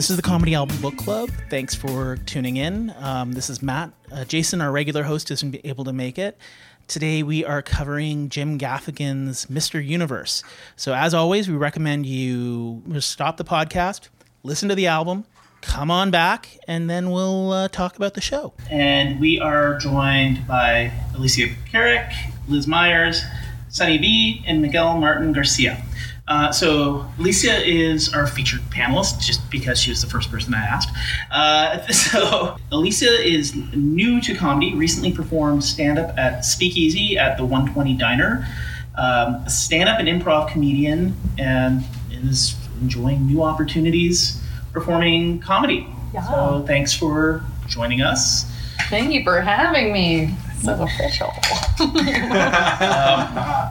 This is the Comedy Album Book Club. Thanks for tuning in. Um, this is Matt. Uh, Jason, our regular host, isn't able to make it. Today we are covering Jim Gaffigan's Mr. Universe. So, as always, we recommend you stop the podcast, listen to the album, come on back, and then we'll uh, talk about the show. And we are joined by Alicia Carrick, Liz Myers, Sunny B, and Miguel Martin Garcia. Uh, so Alicia is our featured panelist, just because she was the first person I asked. Uh, so Alicia is new to comedy. Recently performed stand-up at Speakeasy at the 120 Diner. Um, a stand-up and improv comedian, and is enjoying new opportunities performing comedy. So thanks for joining us. Thank you for having me. So official.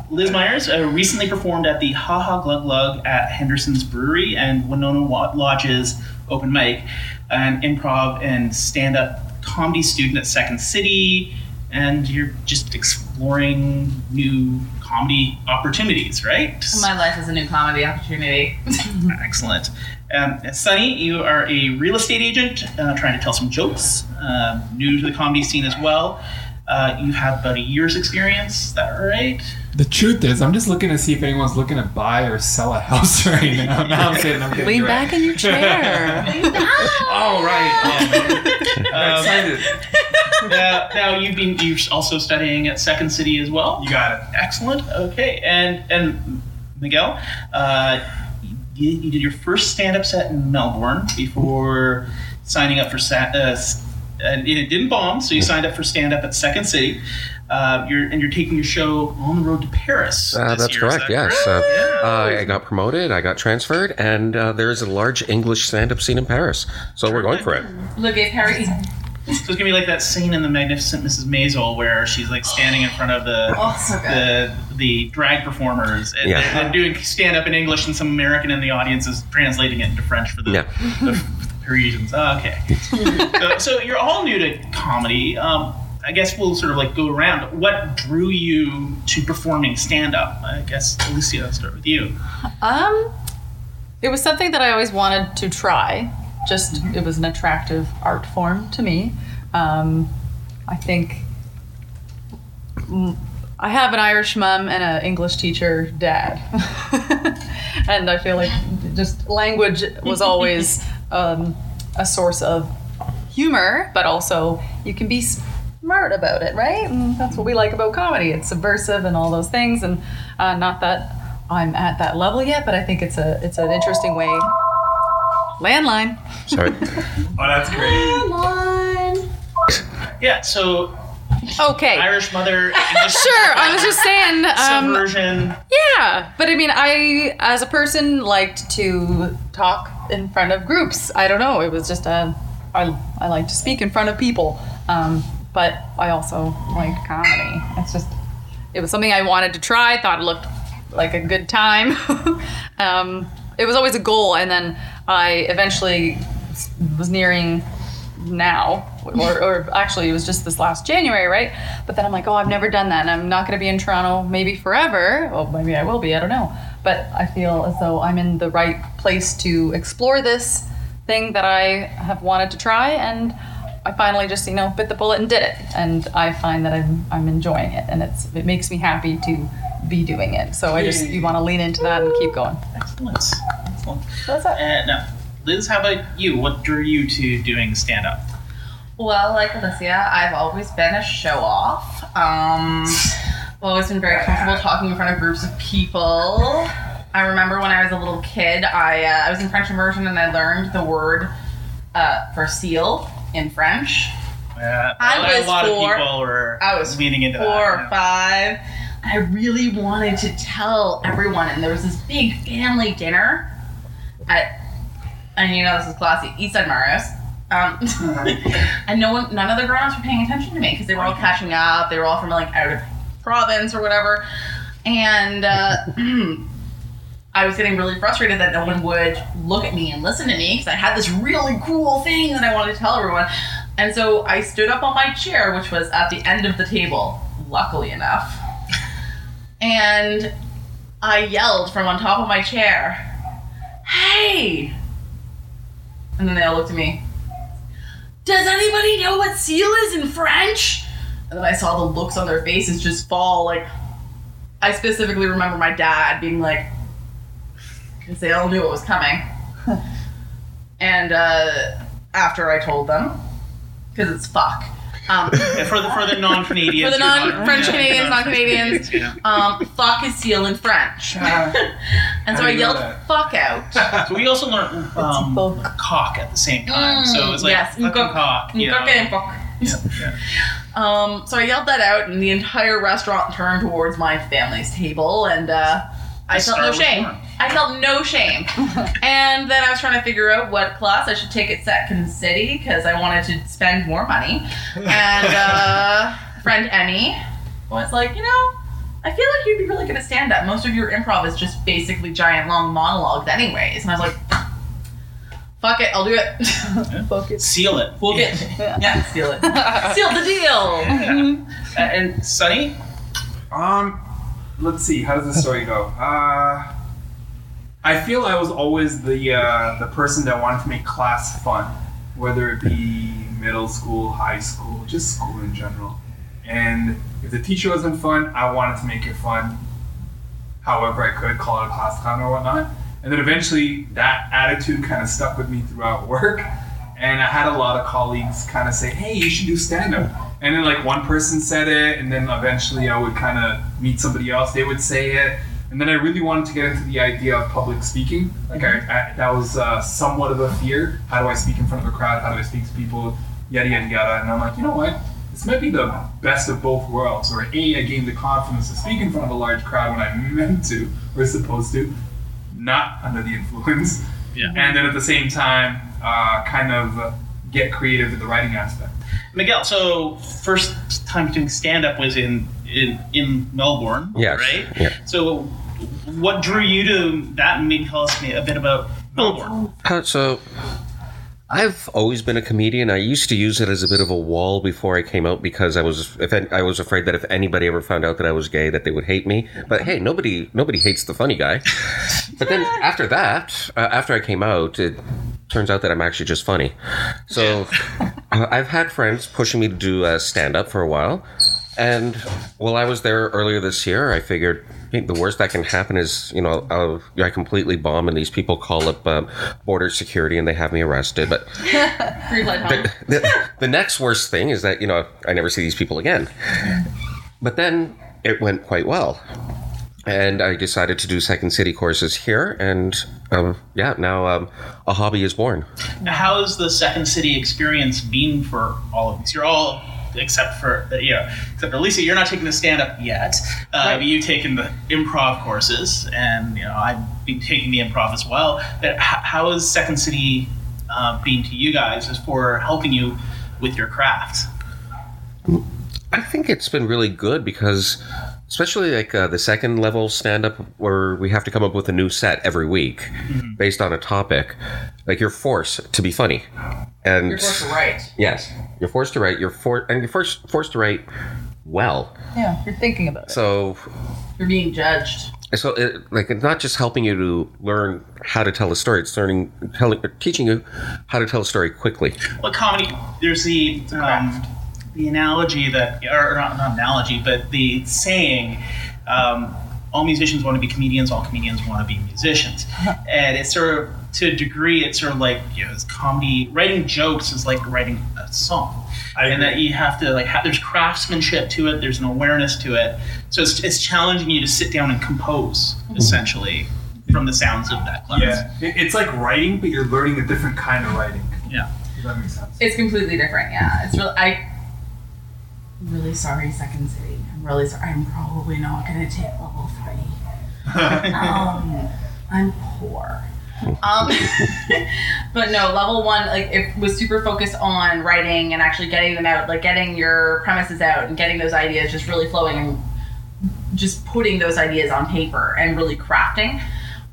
Liz Myers uh, recently performed at the Ha Ha Glug Glug at Henderson's Brewery and Winona Lodge's open mic, an improv and stand up comedy student at Second City, and you're just exploring new comedy opportunities, right? My life is a new comedy opportunity. Excellent. Um, Sunny, you are a real estate agent uh, trying to tell some jokes, uh, new to the comedy scene as well. Uh, you have about a year's experience, is that right? The truth is, I'm just looking to see if anyone's looking to buy or sell a house right now. No, I'm kidding. I'm kidding. Lean You're back right. in your chair. Oh, right. Oh, man. I'm excited. now, now you've been you're also studying at Second City as well. You got it. Excellent. Okay, and and Miguel, uh, you, you did your first stand-up set in Melbourne before signing up for sa- uh, s- and it didn't bomb, so you signed up for stand-up at Second City. Uh, you're and you're taking your show on the road to Paris. Uh, this that's year, correct. that Yes, correct? uh, Yeah. uh, I got promoted. I got transferred, and uh, there's a large English stand-up scene in Paris. So we're going for it. Look at Harry. So it's gonna be like that scene in the Magnificent Mrs. Maisel where she's like standing in front of the Oh, so the the drag performers and Yeah. they're, they're doing stand up in English and some American in the audience is translating it into French for the, Yeah. the, the Parisians. Oh, okay. so, so you're all new to comedy. Um, I guess we'll sort of like go around. What drew you to performing stand up? I guess Alicia, I'll start with you. Um, it was something that I always wanted to try. Just it was an attractive art form to me. Um, I think mm, I have an Irish mom and an English teacher dad, and I feel like just language was always um, a source of humor, but also you can be smart about it, right? And that's what we like about comedy. It's subversive and all those things, and uh, not that I'm at that level yet, but I think it's a it's an interesting way. Landline. Sorry. Oh, that's great. Landline. Yeah. So Okay. Irish mother. English Sure. I was just saying. Um, subversion. Yeah, but I mean, I as a person liked to talk in front of groups. I don't know. It was just a I I like to speak in front of people. Um, but I also like comedy. It's just it was something I wanted to try. Thought it looked like a good time. um, it was always a goal, and then I eventually was nearing now or, or actually it was just this last january right but then i'm like oh i've never done that and i'm not going to be in toronto maybe forever well maybe i will be i don't know but i feel as though i'm in the right place to explore this thing that i have wanted to try and i finally just you know bit the bullet and did it and i find that i'm, I'm enjoying it and it's it makes me happy to be doing it so i just you want to lean into that and keep going Excellent. Excellent. so that's it Uh, now, Liz, how about you? What drew you to doing stand up? Well, like Alicia, I've always been a show off. Um, I've always been very comfortable talking in front of groups of people. I remember when I was a little kid, I, uh, I was in French immersion and I learned the word uh, for seal in French. Yeah, I a was lot four- of people were I was leaning into four that. or yeah. five. I really wanted to tell everyone, and there was this big family dinner at, and you know this is classy, Eastside Mario's. Um, and no one, none of the grown-ups were paying attention to me because they were all catching up. They were all from like out of province or whatever, and uh, I was getting really frustrated that no one would look at me and listen to me because I had this really cool thing that I wanted to tell everyone. And so I stood up on my chair, which was at the end of the table, luckily enough. And I yelled from on top of my chair, Hey! And then they all looked at me. Does anybody know what seal is in French? And then I saw the looks on their faces just fall. Like, I specifically remember my dad being like, because they all knew it was coming. and uh, after I told them, because it's fuck. Um, Yeah, for the for the non-Canadians, for the who are not- non-French Canadians, non-Canadians, Yeah. um, fuck is seal in French. and so How I do you know yelled fuck out. So we also learned um, cock at the same time. so it was like yes, fucking cock- cock. You know? cock and fuck. Yeah, yeah. Um, so I yelled that out, and the entire restaurant turned towards my family's table, and uh, I felt no shame. I felt no shame. and then I was trying to figure out what class I should take at Second City because I wanted to spend more money. And uh, friend Emmy was like, you know, I feel like you'd be really good at stand up. Most of your improv is just basically giant long monologues, anyways. And I was like, fuck it, I'll do it. Seal it. We'll get, yeah, steal it. Seal the deal. Yeah. Uh, and Sunny, Um, let's see. How does the story go? Uh, I feel I was always the uh, the person that wanted to make class fun, whether it be middle school, high school, just school in general. And if the teacher wasn't fun, I wanted to make it fun. However, I could call it a class clown or whatnot. And then eventually, that attitude kind of stuck with me throughout work. And I had a lot of colleagues kind of say, "Hey, you should do stand up." And then like one person said it, and then eventually I would kind of meet somebody else. They would say it, and then I really wanted to get into the idea of public speaking. Like I, I, that was uh, somewhat of a fear. How do I speak in front of a crowd? How do I speak to people? Yada yada yada. And I'm like, you know what? This might be the best of both worlds. Or a, I gained the confidence to speak in front of a large crowd when I meant to or supposed to, not under the influence. Yeah. And then at the same time, uh, kind of uh, get creative with the writing aspect. Miguel. So first time doing stand up was in in in Melbourne, Yes, right? yeah. So what drew you to that? And maybe tell us a bit about Melbourne. Uh, so I've always been a comedian. I used to use it as a bit of a wall before I came out because I was if I was afraid that if anybody ever found out that I was gay that they would hate me. But hey, nobody nobody hates the funny guy. But then after that, uh, after I came out, it turns out that I'm actually just funny. So uh, I've had friends pushing me to do uh, stand up for a while. And while I was there earlier this year, I figured hey, the worst that can happen is, you know, I'll, I completely bomb and these people call up um, border security and they have me arrested. But Free flight home. the, the next worst thing is that, you know, I never see these people again. But then it went quite well. And I decided to do Second City courses here. And um, yeah, now um, a hobby is born. Now, how's the Second City experience been for all of these? You're all except for you know, except for Lisa. You're not taking the stand up yet. Uh, but You've taken the improv courses, and you know I've been taking the improv as well. But h- how has Second City uh, been to you guys as for helping you with your craft? I think it's been really good because, especially like uh, the second level stand up, where we have to come up with a new set every week based on a topic, like you're forced to be funny. And You're forced to write. Yes, you're forced to write. You're for and you're forced forced to write well. Yeah, you're thinking about it. So You're being judged. so it, like it's not just helping you to learn how to tell a story. It's learning telling teaching you how to tell a story quickly. Well, comedy. There's the um, the analogy that, or not, not analogy, but the saying. Um, all musicians want to be comedians. All comedians want to be musicians, and it's sort of to a degree, it's sort of like you know, it's comedy. Writing jokes is like writing a song, and that you have to like have, there's craftsmanship to it. There's an awareness to it. So it's, it's challenging you to sit down and compose essentially from the sounds of that class. Yeah, it's like writing, but you're learning a different kind of writing. Yeah. If that makes sense. It's completely different. Yeah, it's really. I really sorry, Second City. I'm really sorry. I'm probably not gonna take level three. um, I'm poor. Um, but no, level one, like it was super focused on writing and actually getting them out, like getting your premises out and getting those ideas just really flowing and just putting those ideas on paper and really crafting.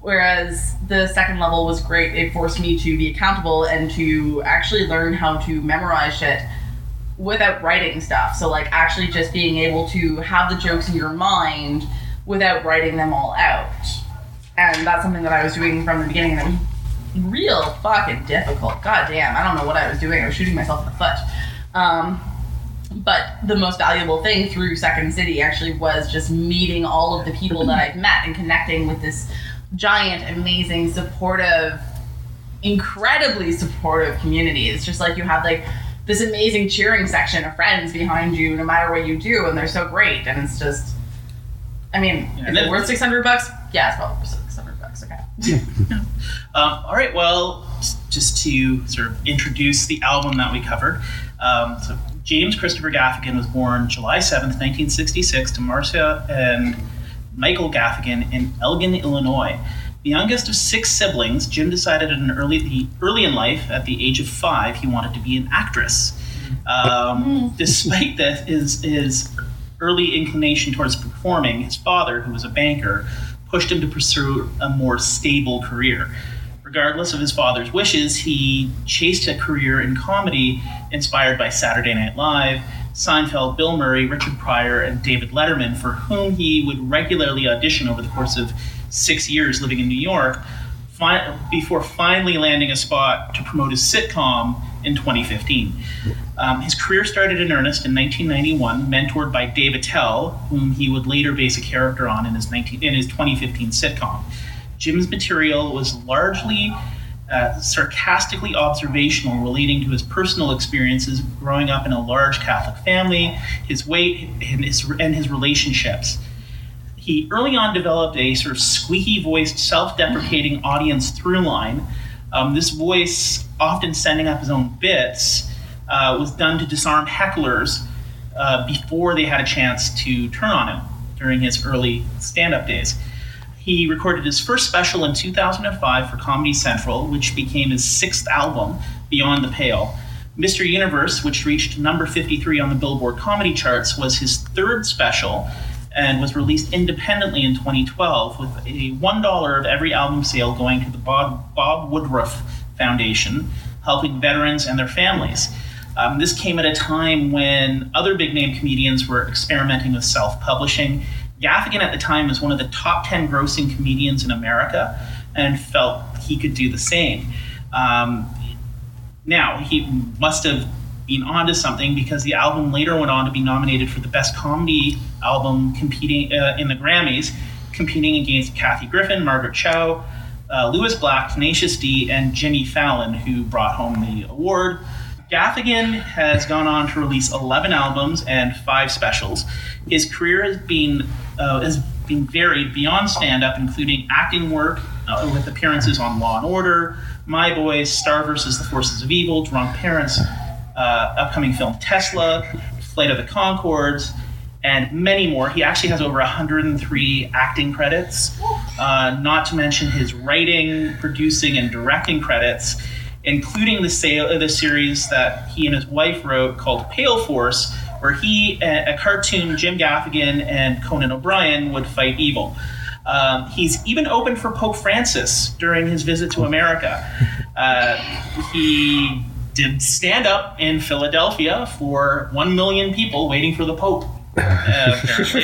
Whereas the second level was great. It forced me to be accountable and to actually learn how to memorize shit without writing stuff. So like actually just being able to have the jokes in your mind without writing them all out. And that's something that I was doing from the beginning was real fucking difficult. God damn, I don't know what I was doing. I was shooting myself in the foot. Um, but the most valuable thing through Second City actually was just meeting all of the people that I've met and connecting with this giant, amazing, supportive, incredibly supportive community. It's just like you have like this amazing cheering section of friends behind you no matter what you do, and they're so great. And it's just, I mean, Yeah, is it worth 600 bucks? Yeah, it's probably worth 600 bucks. Okay. Um, all right, well, just to sort of introduce the album that we covered. Um, so James Christopher Gaffigan was born July 7th, 1966, to Marcia and Michael Gaffigan in Elgin, Illinois. The youngest of six siblings, Jim decided at an early, early in life, at the age of five, he wanted to be an actress. Um, despite this, his, his early inclination towards performing, his father, who was a banker, pushed him to pursue a more stable career. Regardless of his father's wishes, he chased a career in comedy inspired by Saturday Night Live, Seinfeld, Bill Murray, Richard Pryor, and David Letterman, for whom he would regularly audition over the course of six years living in New York, fi- before finally landing a spot to promote his sitcom in 2015. Um, his career started in earnest in 1991, mentored by Dave Attell, whom he would later base a character on in his, 19, in his 2015 sitcom. Jim's material was largely uh, sarcastically observational, relating to his personal experiences growing up in a large Catholic family, his weight, and his, and his relationships. He early on developed a sort of squeaky voiced, self deprecating audience through line. Um, this voice, often sending up his own bits, uh, was done to disarm hecklers uh, before they had a chance to turn on him during his early stand up days. He recorded his first special in 2005 for Comedy Central, which became his sixth album, Beyond the Pale. Mr. Universe, which reached number 53 on the Billboard comedy charts, was his third special and was released independently in 2012 with a $1 of every album sale going to the Bob, Bob Woodruff Foundation, helping veterans and their families. Um, this came at a time when other big name comedians were experimenting with self publishing. Gaffigan at the time was one of the top 10 grossing comedians in America and felt he could do the same. Um, now, he must have been onto something because the album later went on to be nominated for the best comedy album competing uh, in the Grammys, competing against Kathy Griffin, Margaret Cho, uh, Black, Tenacious D, and Jimmy Fallon, who brought home the award. Gaffigan has gone on to release 11 albums and five specials. His career has been uh, has been varied beyond stand-up, including acting work uh, with appearances on Law and Order, My Boys, Star vs. the Forces of Evil, Drunk Parents, uh, upcoming film Tesla, Flight of the Conchords, and many more. He actually has over 103 acting credits, uh, not to mention his writing, producing, and directing credits, including the, sale, the series that he and his wife wrote called Pale Force, where he, a, a cartoon, Jim Gaffigan, and Conan O'Brien would fight evil. Um, he's even opened for Pope Francis during his visit to America. Uh, he did stand up in Philadelphia for one million people waiting for the Pope. Uh, apparently,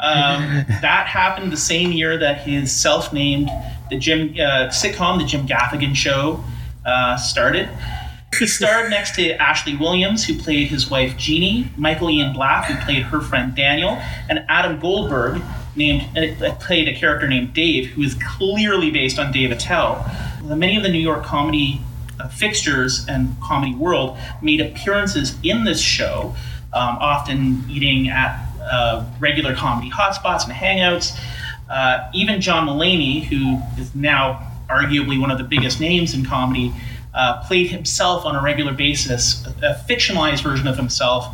um, that happened the same year that his self-named the Jim uh, sitcom, the Jim Gaffigan Show, uh, started. He starred next to Ashley Williams, who played his wife Jeannie, Michael Ian Black, who played her friend Daniel, and Adam Goldberg, named uh, played a character named Dave, who is clearly based on Dave Attell. Many of the New York comedy uh, fixtures and comedy world made appearances in this show, um, often eating at uh, regular comedy hotspots and hangouts. Uh, even John Mulaney, who is now arguably one of the biggest names in comedy, uh, played himself on a regular basis, a, a fictionalized version of himself,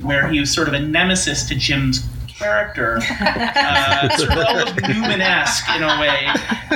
where he was sort of a nemesis to Jim's character, uh, sort of Newman-esque in a way,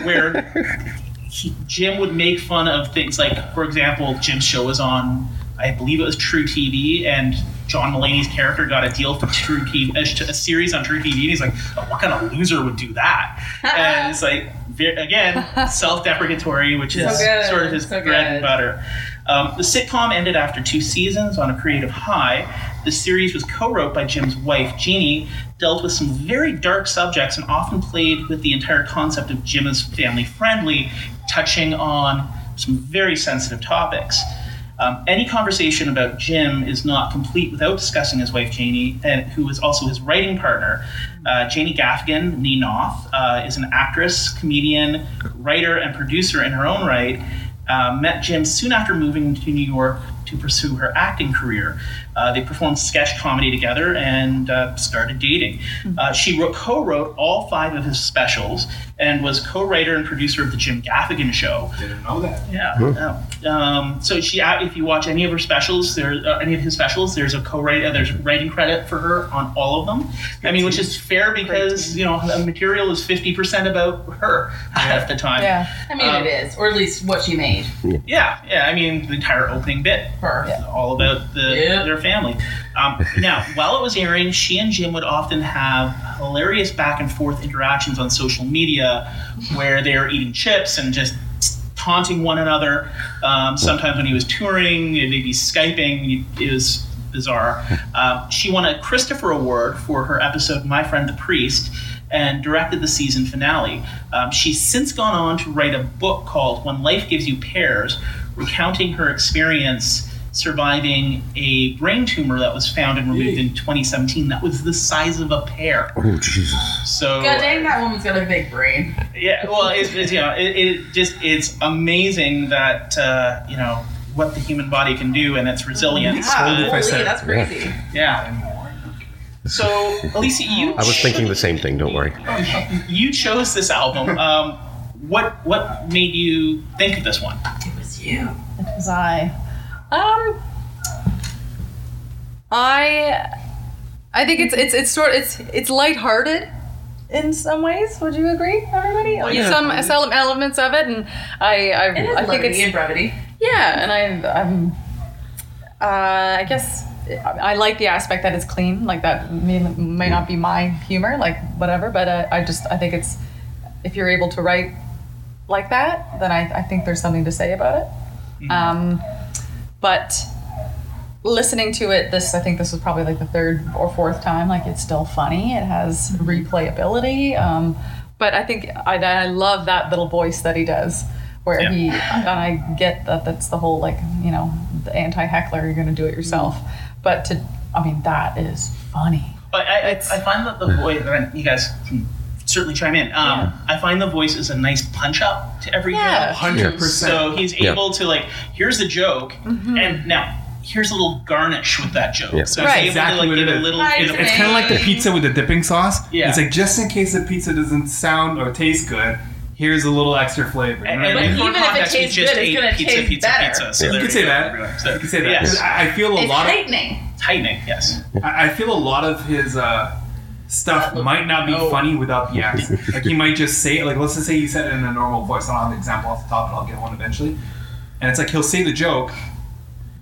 where he, Jim would make fun of things like, for example, Jim's show was on, I believe it was truTV, and John Mulaney's character got a deal for truTV, a, a series on truTV, and he's like, oh, what kind of loser would do that? and it's like, again, self-deprecatory, which is So sort of his So bread and butter. Um, the sitcom ended after two seasons on a creative high. The series was co-wrote by Jim's wife, Jeannie, dealt with some very dark subjects, and often played with the entire concept of Jim as family friendly, touching on some very sensitive topics. Um, any conversation about Jim is not complete without discussing his wife Janie, and who is also his writing partner. Uh, Janie Gaffigan, Nee Noth, uh, is an actress, comedian, writer, and producer in her own right. Uh, met Jim soon after moving to New York to pursue her acting career. Uh, they performed sketch comedy together and uh, started dating. Uh, she wrote, co-wrote all five of his specials and was co-writer and producer of the Jim Gaffigan Show. Didn't know that. Yeah. yeah. Um, so she, if you watch any of her specials, there, uh, any of his specials, there's a co-write, uh, there's writing credit for her on all of them. I mean, which is fair because you know the material is fifty percent about her half the time. Yeah. I mean, Um, it is, or at least what she made. Yeah, yeah. I mean, the entire opening bit, Her. all about the Yeah. their family. Um, now, while it was airing, she and Jim would often have hilarious back and forth interactions on social media, where they were eating chips and just taunting one another. Um, sometimes when he was touring, they'd be skyping. It was bizarre. Um, she won a Christopher Award for her episode "My Friend the Priest." And directed the season finale. Um, she's since gone on to write a book called When Life Gives You Pears, recounting her experience surviving a brain tumor that was found and removed in 2017 that was the size of a pear. Oh Jesus! So God dang, that woman's got a big brain. yeah, well, it's, it's you know, it, it just it's amazing that uh, you know what the human body can do and its resilience. Yeah, if holy, that's crazy. Yeah. So, Alicia, you I was thinking the same thing. Don't worry. you chose this album. Um, what what made you think of this one? It was you. It was I? Um, I, I think it's it's it's sort it's it's lighthearted in some ways. Would you agree, everybody? Like Yeah. some some elements of it, and I I, It I think it's and brevity. yeah, and I I'm, uh, I guess. I like the aspect that it's clean, like that may, may not be my humor, like whatever, but uh, I just I think it's if you're able to write like that, then I, I think there's something to say about it. Um, but listening to it, this I think this was probably like the third or fourth time. Like it's still funny. It has mm-hmm. replayability. Um, but I think I, I love that little voice that he does, where Yeah. he and I get that that's the whole like you know the anti heckler. You're going to do it yourself. Mm-hmm. But to I mean that is funny. But I, I, I find that the hmm. voice, and you guys can certainly chime in. Um, I find the voice is a nice punch up to every Yeah. Hundred percent. So he's Yeah. able to like, here's the joke, and now here's a little garnish with that joke. Yeah. So Right. he's Exactly to what like it a is. little Right. It's kind of like the pizza with the dipping sauce. Yeah. It's like just in case the pizza doesn't sound or taste good, here's a little extra flavor. You And, know I and mean? for even if it tastes good, it's gonna taste pizza, better. pizza. So Yeah. there you could say go, that. So- You could say that. Yes. 'Cause I I feel a It's lot of tightening. Tightening, yes. I I feel a lot of his uh, stuff might not be funny without the accent. like he might just say it. like let's just say he said it in a normal voice. I don't have an example off the top, but I'll get one eventually. And it's like he'll say the joke,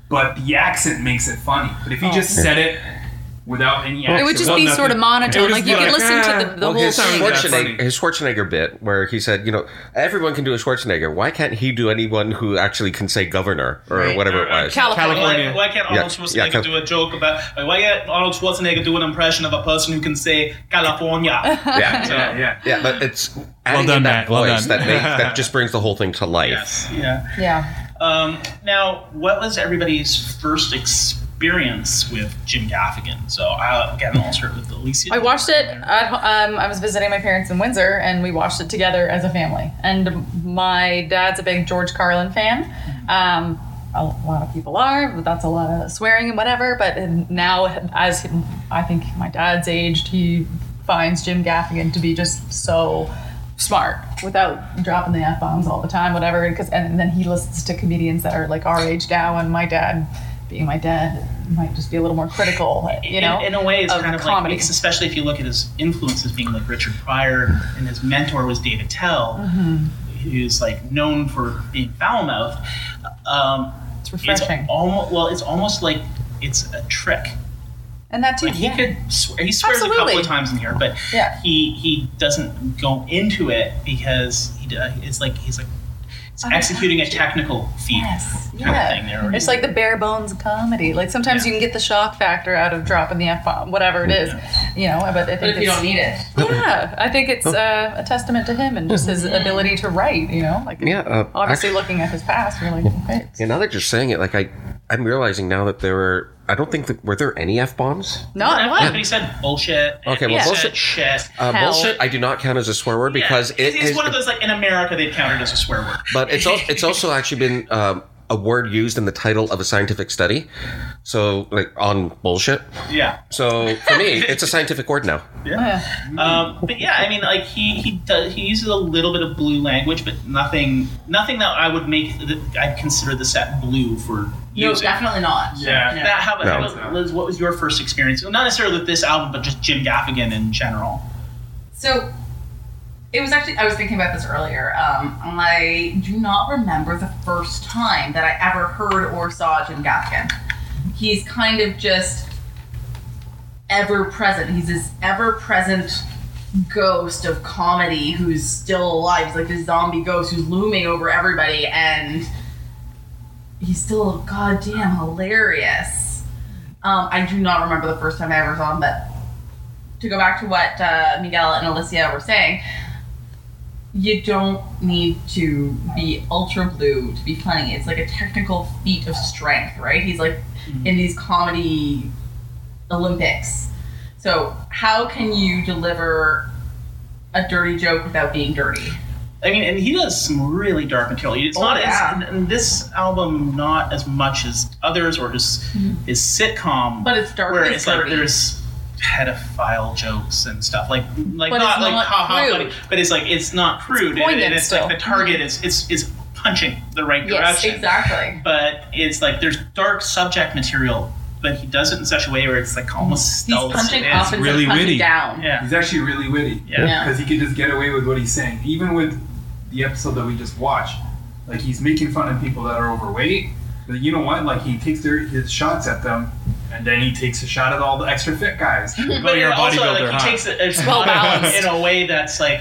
but the accent makes it funny. But if he just oh. said it without any accent, It would just be nothing, sort of monotone. Like just you be could listen to the, the Well, whole his thing. Schwarzenegger- Schwarzenegger, his Schwarzenegger bit, where he said, you know, everyone can do a Schwarzenegger. Why can't he do anyone who actually can say governor or Right. whatever it was? California. California. Why, why can't Arnold Yeah, Schwarzenegger yeah, Cal- do a joke about? Like, why can't Arnold Schwarzenegger do an impression of a person who can say California? yeah, So, yeah, yeah. yeah, but it's adding done, in that Matt. Well voice done. that makes, that just brings the whole thing to life. Yes. Yeah. Yeah. Um, now, what was everybody's first experience with Jim Gaffigan? So, I again, I'll start with Alicia. I watched it. At, um, I was visiting my parents in Windsor, and we watched it together as a family. And my dad's a big George Carlin fan. Um, a lot of people are, but that's a lot of swearing and whatever. But now, as I think my dad's aged, he finds Jim Gaffigan to be just so smart without dropping the f bombs all the time, whatever. Because and then he listens to comedians that are like our age now, and my dad, being my dad, might just be a little more critical. You know, in, in a way, it's kind of comedy. like, especially if you look at his influences being like Richard Pryor, and his mentor was Dave Attell, Mm-hmm. who's like known for being foul mouthed. Um, it's refreshing. It's almost well, it's almost like it's a trick. and that too. Like he yeah. could, swear, he swears a couple of times in here, but Yeah. he he doesn't go into it because he uh, it's like he's like it's executing a technical feat Yes. kind Yeah. of thing there. It's like the bare bones comedy. Like sometimes you can get the shock factor out of dropping the f bomb, whatever it is, you know. But I think But if you don't need it, yeah, I think it's uh, a testament to him and just his ability to write. You know, like Yeah, uh, obviously actu- looking at his past, you're like, okay, Yeah, now that you're saying it, like I, I'm realizing now that there were. I don't think that were there any f bombs. not Yeah, what? but he said bullshit. Okay, well, he bullshit- shit. Uh, Hell. bullshit. I do not count as a swear word because Yeah, it it's is. one of those like in America they've counted as a swear word. But it's also, it's also actually been um, a word used in the title of a scientific study. So like on bullshit. Yeah. So for me, it's a scientific word now. Yeah. Um, but yeah, I mean, like he he does he uses a little bit of blue language, but nothing nothing that I would make that I'd consider the set blue for no, using. definitely not. Yeah. Now, how about, No. how about Liz? What was your first experience? Well, not necessarily with this album, but just Jim Gaffigan in general. So it was actually I was thinking about this earlier. Um, I do not remember the first time that I ever heard or saw Jim Gaffigan. He's kind of just ever present. He's this ever present ghost of comedy who's still alive. He's like this zombie ghost who's looming over everybody, and he's still goddamn hilarious. Um, I do not remember the first time I ever saw him, but to go back to what uh, Miguel and Alicia were saying, you don't need to be ultra blue to be funny. It's like a technical feat of strength, right? He's like mm-hmm. in these comedy Olympics. So, how can you deliver a dirty joke without being dirty? I mean, and he does some really dark material. It's Oh, not yeah. as and this album not as much as others or his mm-hmm. his sitcom, But it's dark where it's like dirty. there's pedophile jokes and stuff like like But not it's like not ha ha funny, but it's like it's not crude. and- poignant and it's still. like the target is it's is punching the right Yes, direction. Exactly. But it's like there's dark subject material, but he does it in such a way where it's like almost He's stealth. punching It's up and really punching witty. down. yeah. He's actually really witty. Yeah. Yeah. Because he could just get away with what he's saying. Even with the episode that we just watched. Like he's making fun of people that are overweight. But you know what? Like he takes their his shots at them and then he takes a shot at all the extra fit guys. But But you're a also, bodybuilder, like, he takes it it's well balanced. in a way that's like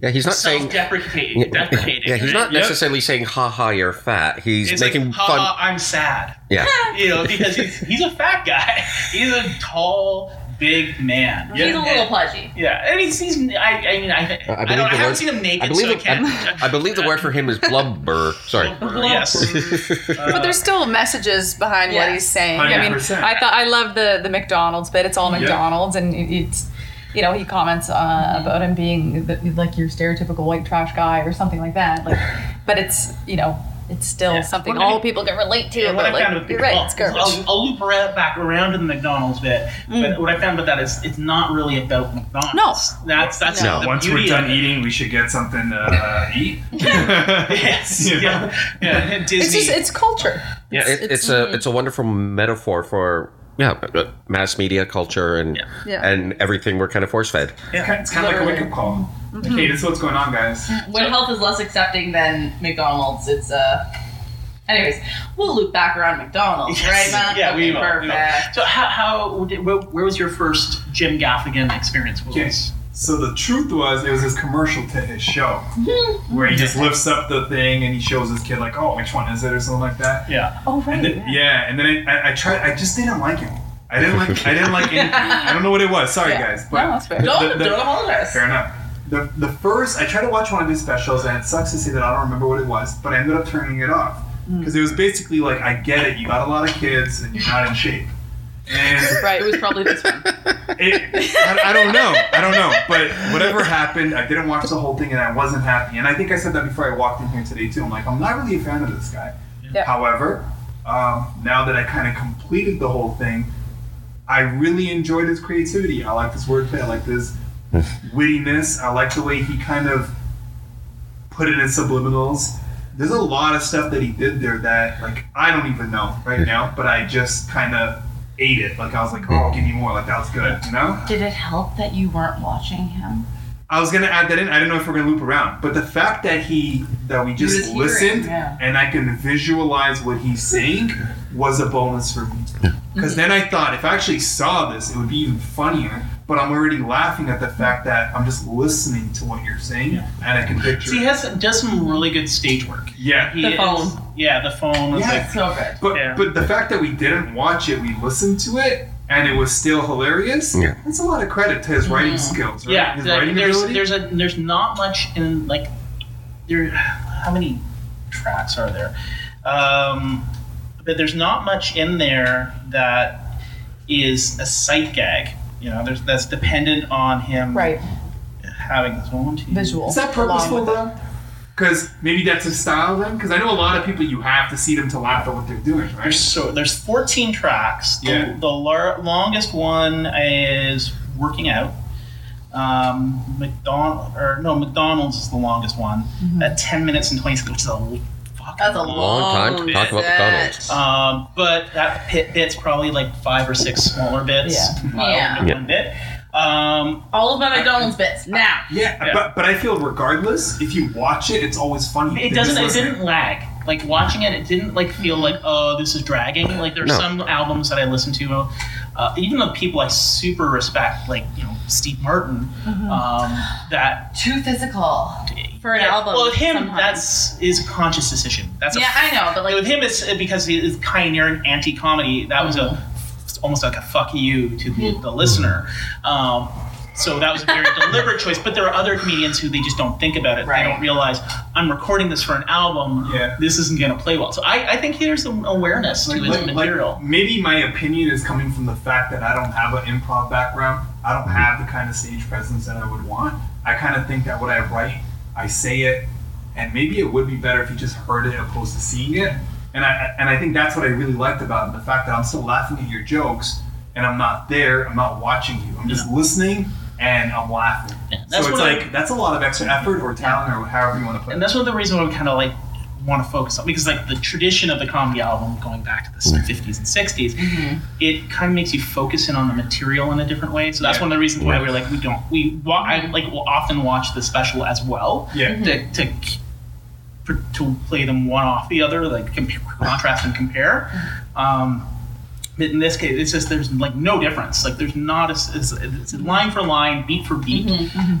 Yeah, he's not saying. self-deprecating. Yeah, he's not necessarily saying "ha ha, you're fat." He's It's making like, ha, fun. ha, I'm sad. Yeah, You know, because he's, he's a fat guy. He's a tall, big man. He's a little pudgy. Yeah, and he's, he's I, I mean, I, I, believe don't, I the haven't word- seen him naked, I believe so I can't. I believe the word for him is blubber. Sorry. yes. but there's still messages behind what he's saying. I mean, 100%. I thought I love the the McDonald's bit. It's all Yeah. McDonald's, and it's you know he comments uh, about him being the, like your stereotypical white trash guy or something like that. Like, but it's you know it's still Yeah. something What I- all people can relate to. Yeah, what but I found like with you're right, I'll, it's garbage. I'll, I'll loop around, back around to the McDonald's bit, but what I found about that is it's not really about McDonald's. No. that's that's No. the Once we're done eating, we should get something to uh, eat. Yes, You know? yeah, yeah. Disney. it's just it's culture. Yeah, it, it's, a it's a wonderful metaphor for yeah uh, mass media culture and Yeah. Yeah. and everything we're kind of force fed. yeah. It's kind of like a wake up call. Like, hey, mm-hmm. this is what's going on, guys. Mm, when health is less accepting than McDonald's, it's uh. Anyways, we'll loop back around McDonald's, Yes. right, Matt? Yeah, we Okay, will. we will. So how, how did, where, where was your first Jim Gaffigan experience? What Okay. So the truth was, it was this commercial to his show mm-hmm. where he just lifts up the thing and he shows his kid like, "Oh, which one is it?" or something like that. Yeah. Oh right. And then, yeah, and then I, I, I tried. I just didn't like him. I didn't like. I didn't like anything. I don't know what it was. Sorry, Yeah. guys. But No, that's fair. the- Don't, the- the- don't apologize. Fair enough. The, the first, I tried to watch one of his specials, and it sucks to say that I don't remember what it was, but I ended up turning it off because it was basically like, I get it, you got a lot of kids and you're not in shape, and Right. It was probably this one. it, I, I don't know, I don't know, but whatever happened, I didn't watch the whole thing, and I wasn't happy. And I think I said that before I walked in here today too. I'm like, I'm not really a fan of this guy. Yeah. However, um, now that I kind of completed the whole thing, I really enjoyed his creativity. I like this wordplay. I like his wittiness. I like the way he kind of put it in subliminals. There's a lot of stuff that he did there that like I don't even know right now, but I just kind of ate it. Like I was like, oh, mm. give me more. Like that was good, you know. Did it help that you weren't watching him? I was gonna add that in. I didn't know if we are gonna loop around, but the fact that he that we just was hearing, listened yeah. and I can visualize what he's saying was a bonus for me. Because mm-hmm. then I thought if I actually saw this, it would be even funnier. But I'm already laughing at the fact that I'm just listening to what you're saying and I can picture. So he it. has does some really good stage work. yeah, He The is- phone. yeah, the phone. Yeah. like, So good. but Yeah. but the fact that we didn't watch it, we listened to it, and it was still hilarious. Yeah. that's a lot of credit to his writing skills. Right? yeah, his like, writing there's ability. there's a there's not much in like there. How many tracks are there? Um, but there's not much in there that is a sight gag. You know, there's that's dependent on him Right. having this one, two, Visual. Is that purposeful though? Because maybe that's his style then. Because I know a lot of people you have to see them to laugh at what they're doing, right? There's so there's 14 tracks. The, Yeah. the lar- longest one is working out. Um, McDonald or no McDonald's is the longest one at 10 minutes and 20 seconds, which is a fucking That's a Long time to talk about set. McDonald's. Um, but that pit bit's probably like five or six smaller bits. Yeah. Yeah. into one bit. Um, All of my McDonald's bits now. yeah, Yeah. But, but I feel regardless, if you watch it, it's always funny. it doesn't. It didn't lag. Like watching it, it didn't like feel like oh this is dragging. Like there's No. some albums that I listen to, uh, even the people I super respect, like you know Steve Martin, um, that Too physical for an yeah, album. Well, with him, sometimes. that's is a conscious decision. That's yeah, I know, but Like, with him, it's because he is pioneering anti-comedy. That was a mm-hmm. almost like a fuck you to the, mm-hmm. the listener. Um, so that was a very deliberate choice. But there are other comedians who they just don't think about it. Right. They don't realize I'm recording this for an album. Yeah. This isn't going to play well. So I, I think there's some awareness to his like- like, material. maybe my opinion is coming from the fact that I don't have an improv background. I don't mm-hmm. have the kind of stage presence that I would want. I kind of think that what I write, I say it, and maybe it would be better if you just heard it opposed to seeing it. And I and I think that's what I really liked about it, the fact that I'm still laughing at your jokes, and I'm not there. I'm not watching you. I'm just listening, and I'm laughing. Yeah, that's so it's what I- like that's a lot of extra effort or talent or however you want to put it. and that's one of the reasons why I'm kind of like want to focus on because like the tradition of the comedy album going back to the mm. 50s and 60s mm-hmm. it kind of makes you focus in on the material in a different way. So that's Yeah. one of the reasons why we're like we don't we wa- I like will often watch the special as well Yeah. to, to mm-hmm. to play them one off the other like compare, contrast and compare. Mm-hmm. Um but in this case, it's just there's like no difference. Like there's not a it's, it's line for line, beat for beat,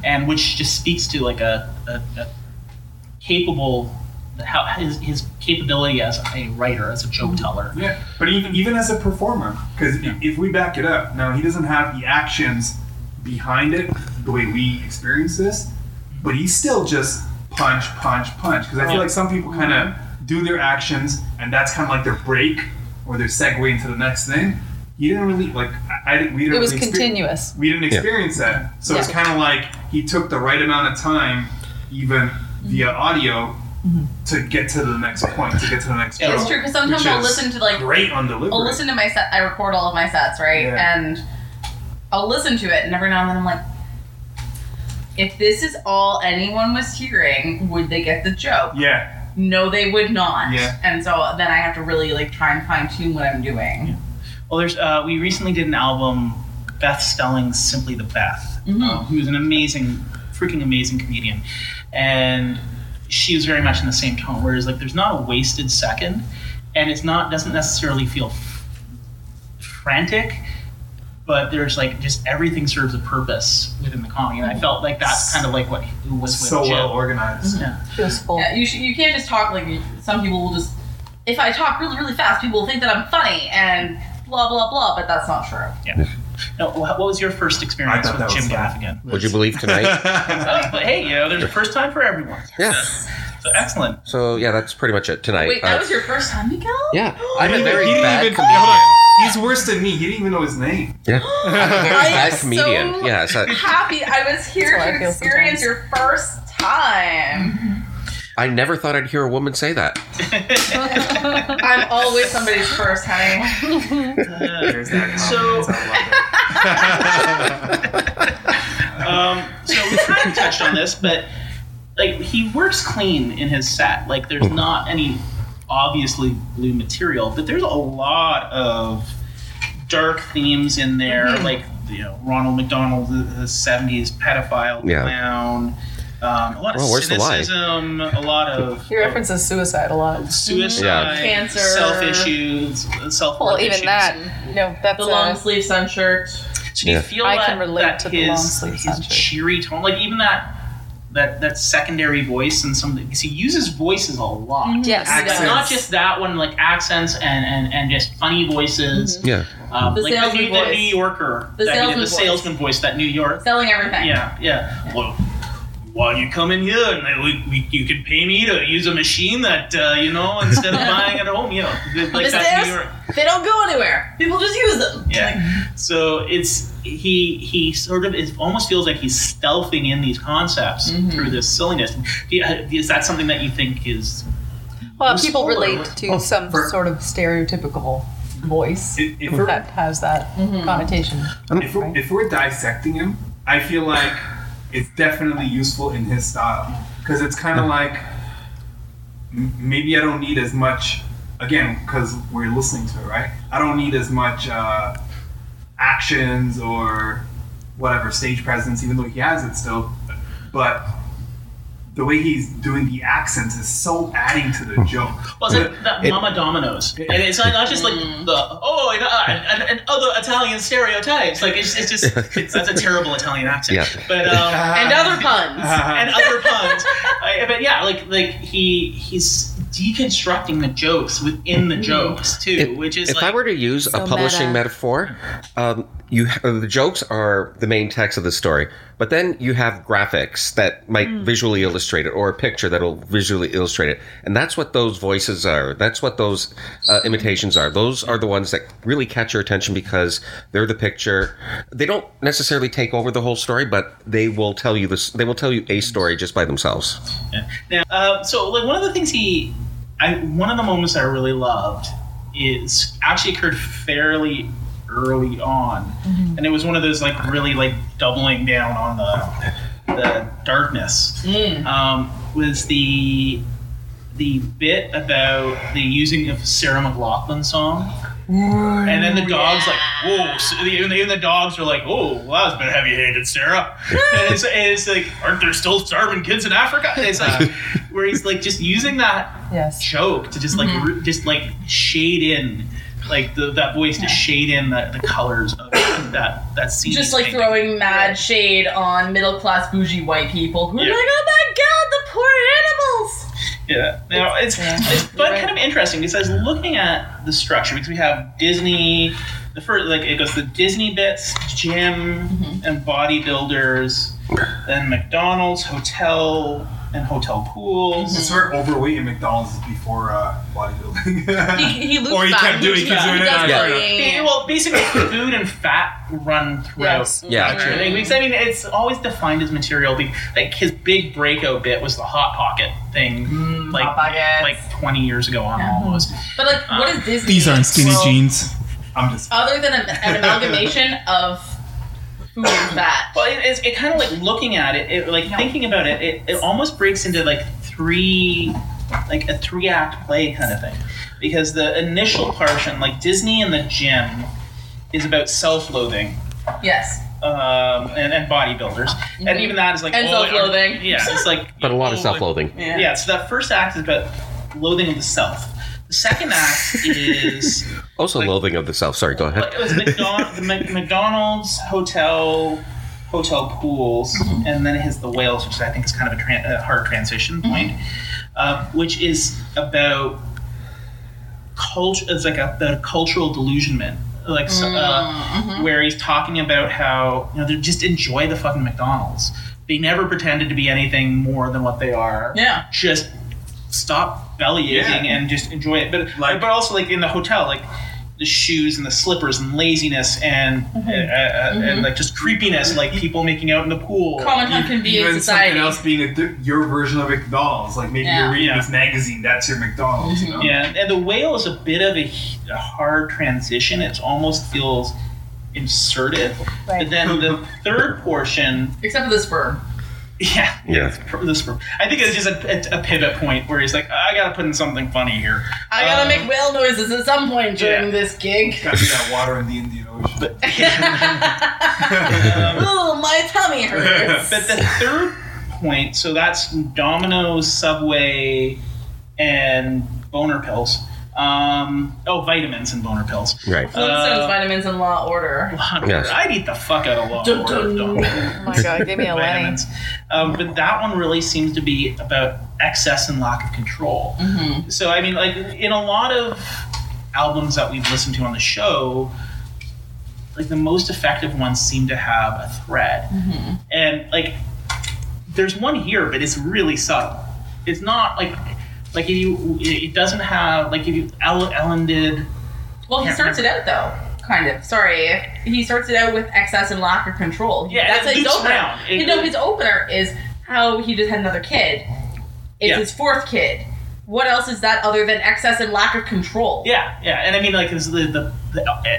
and which just speaks to like a, a, a capable how his, his capability as a writer, as a joke mm-hmm. teller. Yeah, but even mm-hmm. even as a performer, because if we back it up, now he doesn't have the actions behind it the way we experience this, but he's still just punch, punch, punch. Because I feel like some people kind of mm-hmm. do their actions, and that's kind of like their break or their segue into the next thing. He didn't really like. I, I didn't. We didn't. It was really exper- continuous. we didn't experience that, so it's kind of like he took the right amount of time, even via audio. To get to the next point, to get to the next. Yeah, it's true because sometimes I'll listen to like great on delivery. I'll listen to my set. I record all of my sets, right? Yeah. And I'll listen to it, and every now and then I'm like, if this is all anyone was hearing, would they get the joke? Yeah, No, they would not. Yeah. And so then I have to really like try and fine tune what I'm doing. Well, there's uh, we recently did an album, Beth Stelling's "Simply the Beth," um, who's an amazing, freaking amazing comedian, and she was very much in the same tone. Whereas like there's not a wasted second, and it's not doesn't necessarily feel f- frantic. But there's like just everything serves a purpose within the comedy, and I mm. felt like that's kind of like what was with so Jim. well organized. Yeah. Feels full. Yeah, you sh- you can't just talk like some people will just. If I talk really really fast, people will think that I'm funny and blah blah blah, but that's not true. No, wha- what was your first experience with Jim fun. Gaffigan? Would you believe tonight? Uh, but hey, you know, there's a first time for everyone. yeah. So excellent. So yeah, that's pretty much it tonight. Wait, that Uh, was your first time, Miguel? yeah, I'm a He very didn't bad even- comedian. hold on. He's worse than me. He didn't even know his name. Yeah, I'm a very I bad am comedian. so yeah, so Happy I was here That's to experience sometimes. your first time. I never thought I'd hear a woman say that. I'm always somebody's first, honey. There's that So- confidence. I love it. Um, so we kind of touched on this, but like he works clean in his set. Like there's not any obviously blue material, but there's a lot of dark themes in there, Mm-hmm. like you know Ronald McDonald, the, the '70s pedophile Yeah. clown. Um, a lot of Well, where's cynicism, a lot of He references suicide a lot. suicide, Yeah. Cancer. self issues, self Well, even issues. that, you know, that's The long sleeve sun shirt. So do you feel I that, can relate that to the his, long sleeve his sunshade. cheery tone, like even that that that secondary voice and some because he uses voices a lot. Yes. It's not just that one, like accents and and, and just funny voices. Yeah. Um, The like the salesman New, the voice. New Yorker, The that he did, salesman the voice. salesman voice, that New York. Selling everything. Yeah, yeah. Well, while you come in here, and uh, we, we, you can pay me to use a machine that uh, you know instead of buying at home, you know, like The that stairs, they don't go anywhere. People just use them. Yeah. So it's he he sort of it almost feels like he's stealthing in these concepts Mm-hmm. through this silliness. Is that something that you think is well, people relate to Oh, some for- sort of stereotypical voice If, if that has that Mm-hmm. connotation. if we're, if we're dissecting him, I feel like it's definitely useful in his style because it's kind of like m- maybe I don't need as much again because we're listening to it, right? I don't need as much uh, actions or whatever stage presence, even though he has it still, but. The way he's doing the accents is so adding to the joke. well, it's like that It- Mama Dominoes, and it's not, not just like Mm. the oh and, uh, and, and other Italian stereotypes. Like it's, it's just it's, that's a terrible Italian accent. Yeah. But um, And other puns. and other puns. Uh, but yeah, like like he he's deconstructing the jokes within the jokes too, If, which is if like I were to use So a publishing meta. metaphor, um, you uh, the jokes are the main text of the story, but then you have graphics that might Hmm. visually illustrate it, or a picture that'll visually illustrate it, and that's what those voices are. That's what those uh, imitations are. Those are the ones that really catch your attention because they're the picture. They don't necessarily take over the whole story, but they will tell you this. They will tell you a story just by themselves. Yeah. Now, uh, so like one of the things he, I one of the moments I really loved is actually occurred fairly early on, mm-hmm. and it was one of those like really like doubling down on the the darkness. Mm. Um, was the the bit about the using of Sarah McLachlan song. And then the dog's like, whoa. So the, even, the, dogs are like, oh, well, that was a bit heavy handed, Sarah. and it's, and it's like, aren't there still starving kids in Africa? And it's like, where he's like just using that Yes. joke to just like, mm-hmm. ru- just like shade in, like the, that voice to shade in the, the colors of that, that scene. Just like painting. throwing mad shade on middle class bougie white people who are Yeah. like, oh my god, the poor animals. Yeah. Now it's Yeah. it's but Right. kind of interesting because I was looking at the structure because we have Disney. The first like it goes the Disney bits, gym mm-hmm. and bodybuilders, then McDonald's, hotel and hotel pools. It's sort of overweight in McDonald's is before uh, bodybuilding. He, he loops Or he back. kept doing- he keeps He doing it, does yeah. bullying. Yeah, Well, basically, food and fat run throughout. Yes. Yeah. the thing. Because I mean, it's always defined as material. Like his big breakout bit was the hot pocket thing, like Hot Pockets. like twenty years ago on almost. But like, what is Disney? These aren't skinny Well, jeans. I'm just. Other than a, an amalgamation of food and fat. Well, it, it's it kind of like looking at it, it like thinking about it, it, it almost breaks into like three, like a three act play kind of thing, because the initial portion, like Disney and the gym, is about self loathing. Yes. Um, and, and bodybuilders, and even that is like And oh, self-loathing. Yeah, it's like But a lot of oh, self-loathing. Yeah. Yeah, so that first act is about loathing of the self. The second act is Also, loathing of the self. Sorry, go ahead. it was McDonald, the Mc- McDonald's hotel, hotel pools, and then it has the whales, which I think is kind of a, tran a hard transition point, um, which is about culture. It's like a, the cultural delusionment, like so- uh, where he's talking about how you know they just enjoy the fucking McDonald's. They never pretended to be anything more than what they are. Yeah. Just stop belly aching Yeah. and just enjoy it. But Like- but also like in the hotel, like the shoes and the slippers and laziness and uh, uh, and like just creepiness, like people making out in the pool. Comment on convenient Even society. something else being a, di- your version of McDonald's. Like maybe Yeah. you're reading Yeah. this magazine, that's your McDonald's, you know? Yeah, and the whale is a bit of a, a hard transition. It almost feels inserted. Right. But then the third portion, Except for the sperm. Yeah, Yeah. this I think it's just a, a, a pivot point where he's like, I gotta put in something funny here. I gotta Um, make whale noises at some point during yeah. this gig. Got to that water in the Indian Ocean. Ooh, my tummy hurts. But the third point, so that's Domino's, Subway, and boner pills. Um, oh, vitamins and boner pills. Right. Flintstones, Uh, vitamins in law order. Law Yes. I'd eat the fuck out of law. Dun, Order of dun. Oh my god, give me a Lenny. vitamins. Um, but that one really seems to be about excess and lack of control. Mm-hmm. So I mean, like in a lot of albums that we've listened to on the show, like the most effective ones seem to have a thread, Mm-hmm. and like there's one here, but it's really subtle. It's not like like if you it doesn't have like if you Ellen, Ellen did Well, he starts it out though, kind of. Sorry, he starts it out with excess and lack of control. Yeah, that's it his opener. around. It- you know, his opener is how he just had another kid. It's Yeah. his fourth kid. What else is that other than excess and lack of control? Yeah, yeah, and I mean, like the the the, uh,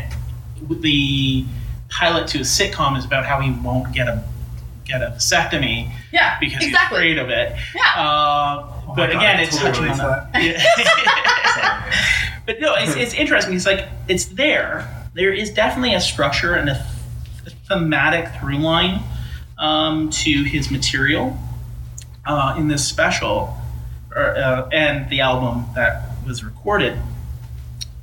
the pilot to a sitcom is about how he won't get a get a vasectomy Yeah, because exactly. he's afraid of it. Yeah. Uh, Oh but God, again, it's totally touching on that. Yeah. but no, it's, it's interesting. It's like it's there. There is definitely a structure and a, thematic through line um, to his material uh, in this special or, uh, and the album that was recorded.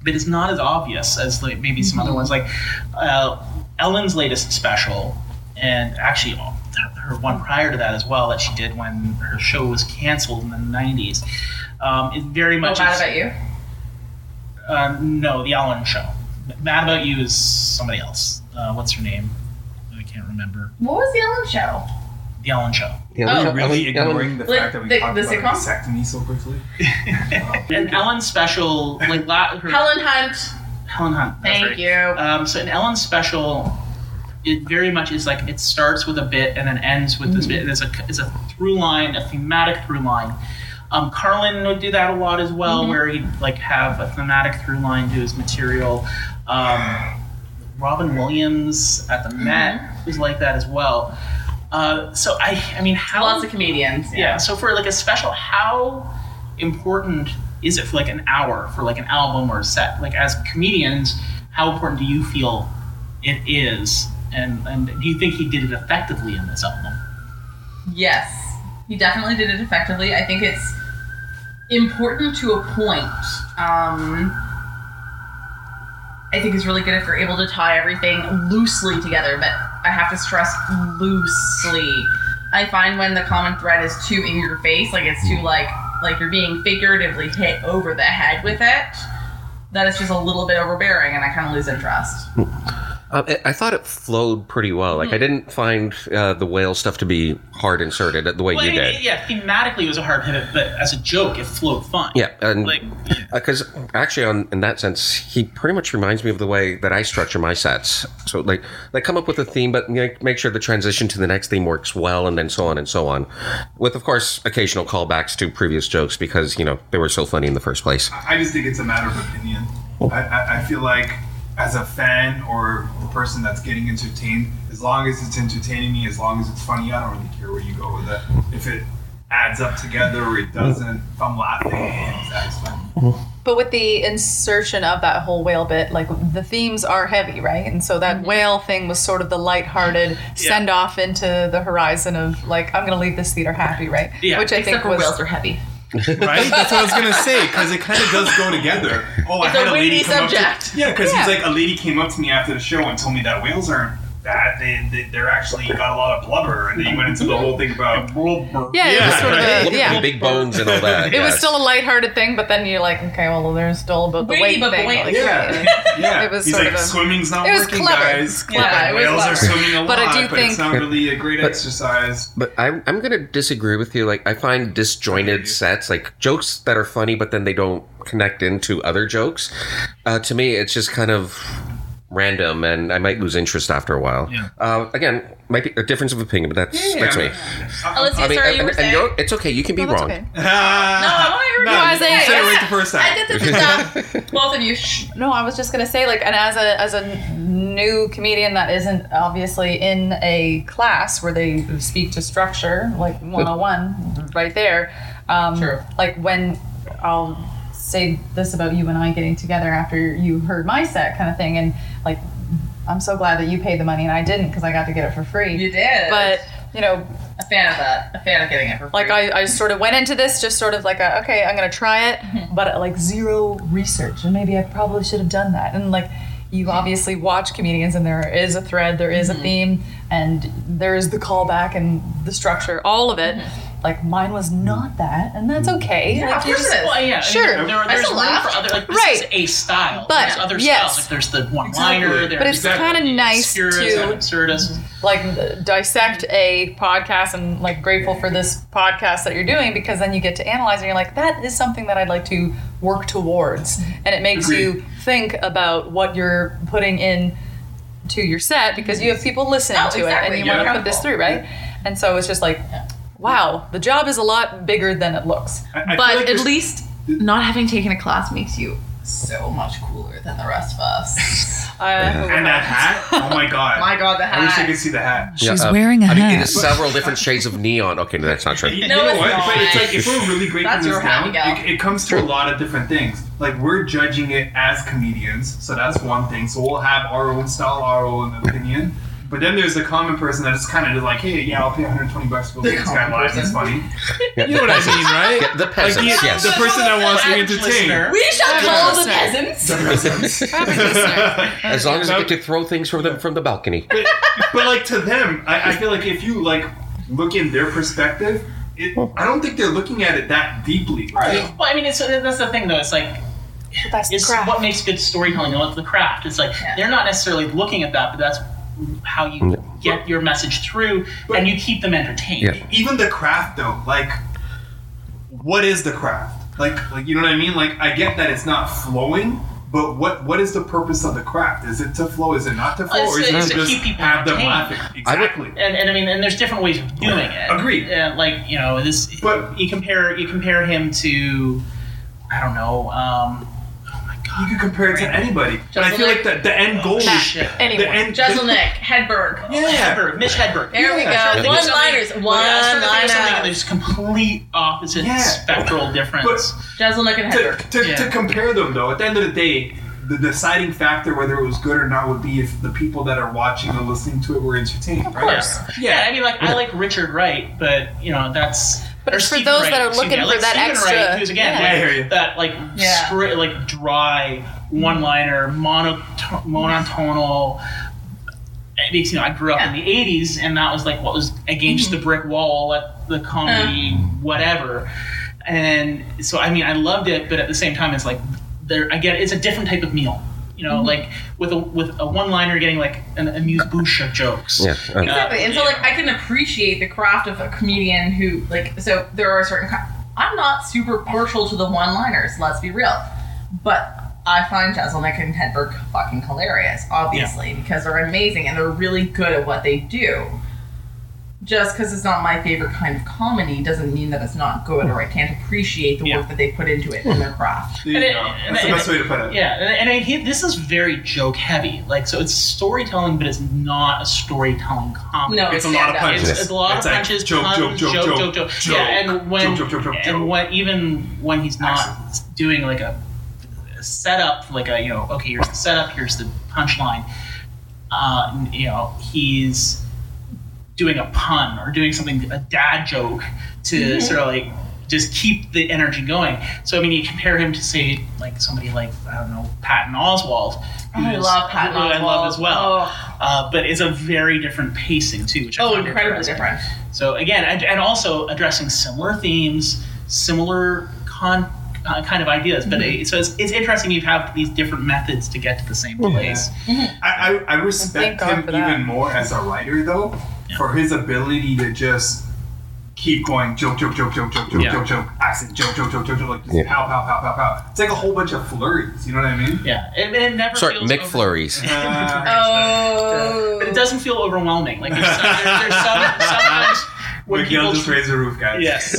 But it's not as obvious as like maybe some other ones, like uh, Ellen's latest special, and actually her one prior to that as well that she did when her show was canceled in the '90s. Um, it very Oh, much mad is- about you? uh, no, the Ellen show. Mad About You is somebody else. Uh, what's her name? I can't remember. What was the Ellen show? The Ellen show. Yeah, Oh. Ellen- Really Ellen- ignoring the Like, fact that we the- talked the about sitcom? vasectomy so quickly. And Ellen special, like la- her, Helen Hunt. Helen Hunt. Thank right. you. Um, so an Ellen special, it very much is like it starts with a bit and then ends with this bit. There's a it's a through line, a thematic through line. Um, Carlin would do that a lot as well, where he'd like have a thematic through line to his material. Um, Robin Williams at the Met was like that as well. Uh, so I, I mean, how Lots of comedians. yeah. So for like a special, how important is it for like an hour for like an album or a set? Like as comedians, how important do you feel it is? And and do you think he did it effectively in this album? Yes, he definitely did it effectively. I think it's important to a point. Um, I think it's really good if you're able to tie everything loosely together, but I have to stress loosely. I find when the common thread is too in your face, like it's too like like you're being figuratively hit over the head with it, that it's just a little bit overbearing, and I kind of lose interest. Um, I- I thought it flowed pretty well. Like I didn't find uh, the whale stuff to be hard inserted the way Well, you I mean, did. yeah, thematically it was a hard pivot, but as a joke, it flowed fine. Yeah, and Like, because actually, on in that sense, he pretty much reminds me of the way that I structure my sets. So like, they come up with a theme, but you know, make sure the transition to the next theme works well, and then so on and so on, with of course occasional callbacks to previous jokes because you know they were so funny in the first place. I just think it's a matter of opinion. I, I, I feel like as a fan or the person that's getting entertained, as long as it's entertaining me, as long as it's funny, I don't really care where you go with it. If it adds up together or it doesn't, if I'm laughing, it's satisfying. But with the insertion of that whole whale bit, like the themes are heavy, right? And so that mm-hmm. whale thing was sort of the lighthearted send off into the horizon of like, I'm gonna leave this theater happy, right? Yeah. Which I Except think for was whales are heavy. Right? That's what I was gonna say because it kind of does go together. Oh, It's I a had a lady come up subject. to yeah, because Yeah. he's like a lady came up to me after the show and told me that whales aren't bad. They, they they're actually got a lot of blubber, and then you went into the whole thing about yeah, it was sort of right. a, yeah. the big bones and all that. It was yes. still a lighthearted thing, but then you're like, okay, well, there's still about the Weighty weight but thing. buoyant. Like, Yeah, yeah. It was He's sort like of a- swimming's not it was working, clever. guys. Clever. Yeah, it was whales are clever. swimming a lot. But I lot, do but it's think- not really a great exercise. But I'm, I'm going to disagree with you. Like, I find disjointed sets, like jokes that are funny, but then they don't connect into other jokes. Uh, to me, it's just kind of random, and I might lose interest after a while. Yeah. Uh, again, might be a difference of opinion, but that's Yeah, that's I me. mean, Alicia, I mean, sorry, and, you and saying. you're, it's okay. You can be No, wrong. okay. no, I want to hear No, what you I say- said it yeah. the first time. I did this stuff. Both of you. Shh. No, I was just gonna say, like, and as a as a new comedian that isn't obviously in a class where they speak to structure, like 101, right there. Um, True. Like when I'll say this about you and I getting together after you heard my set, kind of thing, and like, I'm so glad that you paid the money and I didn't because I got to get it for free. You did. But you know, a fan of that. A fan of getting it for free. like I, I sort of went into this just sort of like a, okay i'm gonna try it mm-hmm. but uh, like zero research and maybe i probably should have done that and like you mm-hmm. obviously watch comedians and there is a thread there is a mm-hmm. theme and there is the callback and the structure all of it like mine was not that and that's mm. okay Yeah, like of you course just- it is. Well, yeah, I mean, Sure. there- there- there's still room laugh. for other like this Right. is a style. But, there's other yes. styles. Like there's the one Exactly. liner. There's But it's Exactly. kind of nice to like dissect a podcast and like grateful for this podcast that you're doing because then you get to analyze and you're like that is something that I'd like to work towards and it makes Agreed. you think about what you're putting in to your set because you have people listening Oh, to exactly. it and you You're want to put this through right and so it's just like wow the job is a lot bigger than it looks I- I but like at least not having taken a class makes you so much cooler than the rest of us. uh, And that hat? Oh my god. My God, the hat. I wish I could see the hat. She's wearing a I mean, it hat. is several different shades of neon. Okay, no, that's not true. You No, know it's what? not. But it's like if we're really breaking That's this your hat, down, it, it comes to a lot of different things. Like we're judging it as comedians, so that's one thing. So we'll have our own style, our own opinion. But then there's the common person that is kind of just like, hey, yeah, I'll pay 120 bucks for go see this guy common live. He's funny. Yeah, You know what I mean, right? Yeah, the Like peasants, the, yes. the person that wants to entertain. Average We shall call the listener. peasants. As long as I get to throw things from the from the balcony. but, but like to them, I, I feel like if you like look in their perspective, it, I don't think they're looking at it that deeply, right? Well, I mean, it's that's the thing though. It's like that's the it's craft. what makes good storytelling and what's the craft. It's like they're not necessarily looking at that, but that's how you get your message through, and you keep them entertained. Yeah. Even the craft, though, like, what is the craft? Like, like you know what I mean? Like, I get that it's not flowing, but what what is the purpose of the craft? Is it to flow? Is it not to flow? It's or is to- it to to just keep people have them entertained. laughing? Exactly. And, and I mean, and there's different ways of doing it. Agreed. And like you know, this. But- you compare you compare him to, I don't know. Um, my you could compare it to anybody, but I feel like the, the end goal is shit. the end. Jeselnik, Hedberg. yeah, Hedberg, Mitch Hedberg. There we Yeah. go. One liners. One Well, I was trying to think of something and liners. There's complete opposite Yeah. spectral difference. Jeselnik and to, Hedberg. to, Yeah. to compare them though at the end of the day the deciding factor whether it was good or not would be if the people that are watching or listening to it were entertained of course. yeah, Yeah, I mean, like I like Richard Wright, but you know that's. But or it's for Steven those Wright, that are looking me, for like that Steven extra- Wright, who's again yeah. like, I hear you. that like Yeah. straight, like dry one-liner, mono, monotonal. It makes you know I grew up in the '80s, and that was like what was against Mm-hmm. the brick wall at the comedy whatever. And so I mean I loved it, but at the same time it's like there I get it, it's a different type of meal. You know, Mm-hmm. like with a with a one-liner getting like an amuse bouche of jokes. Yeah. uh, Exactly. And so, like, I can appreciate the craft of a comedian who, like, so there are certain. I'm not super partial to the one-liners. Let's be real, but I find Jeselnik and Hedberg fucking hilarious, obviously, because they're amazing and they're really good at what they do. Just because it's not my favorite kind of comedy doesn't mean that it's not good or I can't appreciate the Yeah. work that they put into it and their craft. There And it- go. and that's the it- best way to put it Yeah, and, and I, he, this is very joke heavy. Like, so it's storytelling, but it's not a storytelling comedy. No, it's a lot of punches It's, it's a lot It's of like punches, joke, puns, joke, joke, joke, joke, joke, joke, Yeah, and when joke, joke, joke, joke, and joke. when even when he's not Excellent. doing like a, a setup, like a you know, okay, here's the setup, here's the punchline. Uh, you know, he's doing a pun or doing something a dad joke to Mm-hmm. sort of like just keep the energy going. So I mean, you compare him to say like somebody like I don't know Patton Oswalt. I who's- love Patton who I love as well. Oh. Uh, but it's a very different pacing too, which I Oh, find incredibly different. So again, and, and also addressing similar themes, similar con. Uh, kind of ideas, but Mm-hmm. it, so it's, it's interesting you have these different methods to get to the same place. I, I, I respect him even more as a writer though for his ability to just keep going, joke, joke, joke, joke, joke, joke, Yeah. joke, joke, accent, joke, joke, joke, joke, joke, like just Yeah. pow, pow, pow, pow, pow. It's like a whole bunch of flurries. You know what I mean? Yeah, it, it never Sorry, feels Mick over- Flurries. Uh, Oh. But it doesn't feel overwhelming. Like there's, some, there, there's some, sometimes when Miguel people just raised the roof, guys. Yes.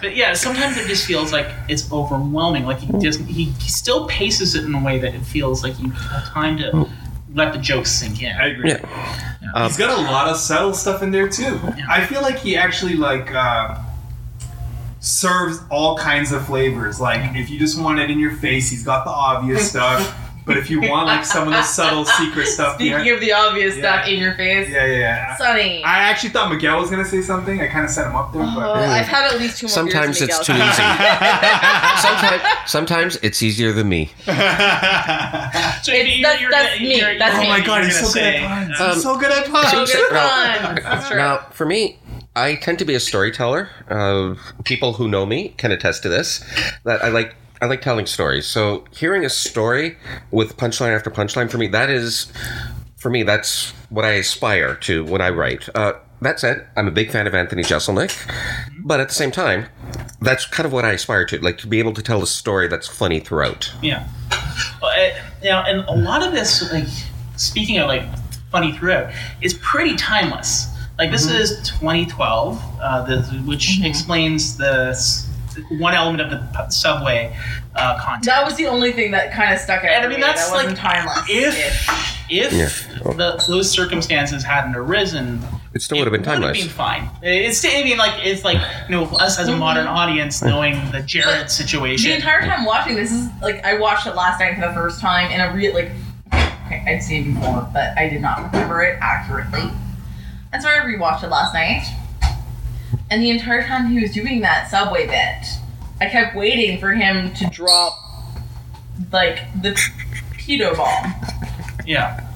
but yeah, sometimes it just feels like it's overwhelming. Like he doesn't. He, he still paces it in a way that it feels like you have time to let the jokes sink in. I agree. Yeah. Um, He's got a lot of subtle stuff in there too. I feel like he actually like uh, serves all kinds of flavors. Like if you just want it in your face, he's got the obvious stuff. But if you want like some of the subtle secret stuff, Speaking behind- of the obvious Yeah. stuff in your face, yeah, yeah, yeah. Sunny. I actually thought Miguel was gonna say something. I kind of set him up there, Oh, but I've had at least two more Sometimes it's too easy. sometimes, sometimes it's easier than me. So It's- you- that's- you're that's gonna- me. you're- That's oh me. my god, you're he's gonna so good at puns. so good at puns. Oh, Now- fun. That's true. Now, for me, I tend to be a storyteller. Uh, people who know me can attest to this. That I like. I like telling stories. So hearing a story with punchline after punchline for me, that is, for me, that's what I aspire to when I write. Uh, that said, I'm a big fan of Anthony Jeselnik, but at the same time, that's kind of what I aspire to, like to be able to tell a story that's funny throughout. Yeah. Well, uh, you know, and a lot of this, like, speaking of like funny throughout, is pretty timeless. Like this is 2012, uh, the, which explains the s- one element of the p- subway uh, content. That was the only thing that kind of stuck out. And I mean, me. that's that like timeless. if if Yeah. the, those circumstances hadn't arisen, It still would have been Would have timeless. been fine. It's I mean like it's like you know us as a modern audience knowing the Jared situation. the entire time watching this is like I watched it last night for the first time in a real like okay, I'd seen it before, but I did not remember it accurately. And so I rewatched it last night. And the entire time he was doing that subway bit, I kept waiting for him to drop like the pedo bomb. yeah.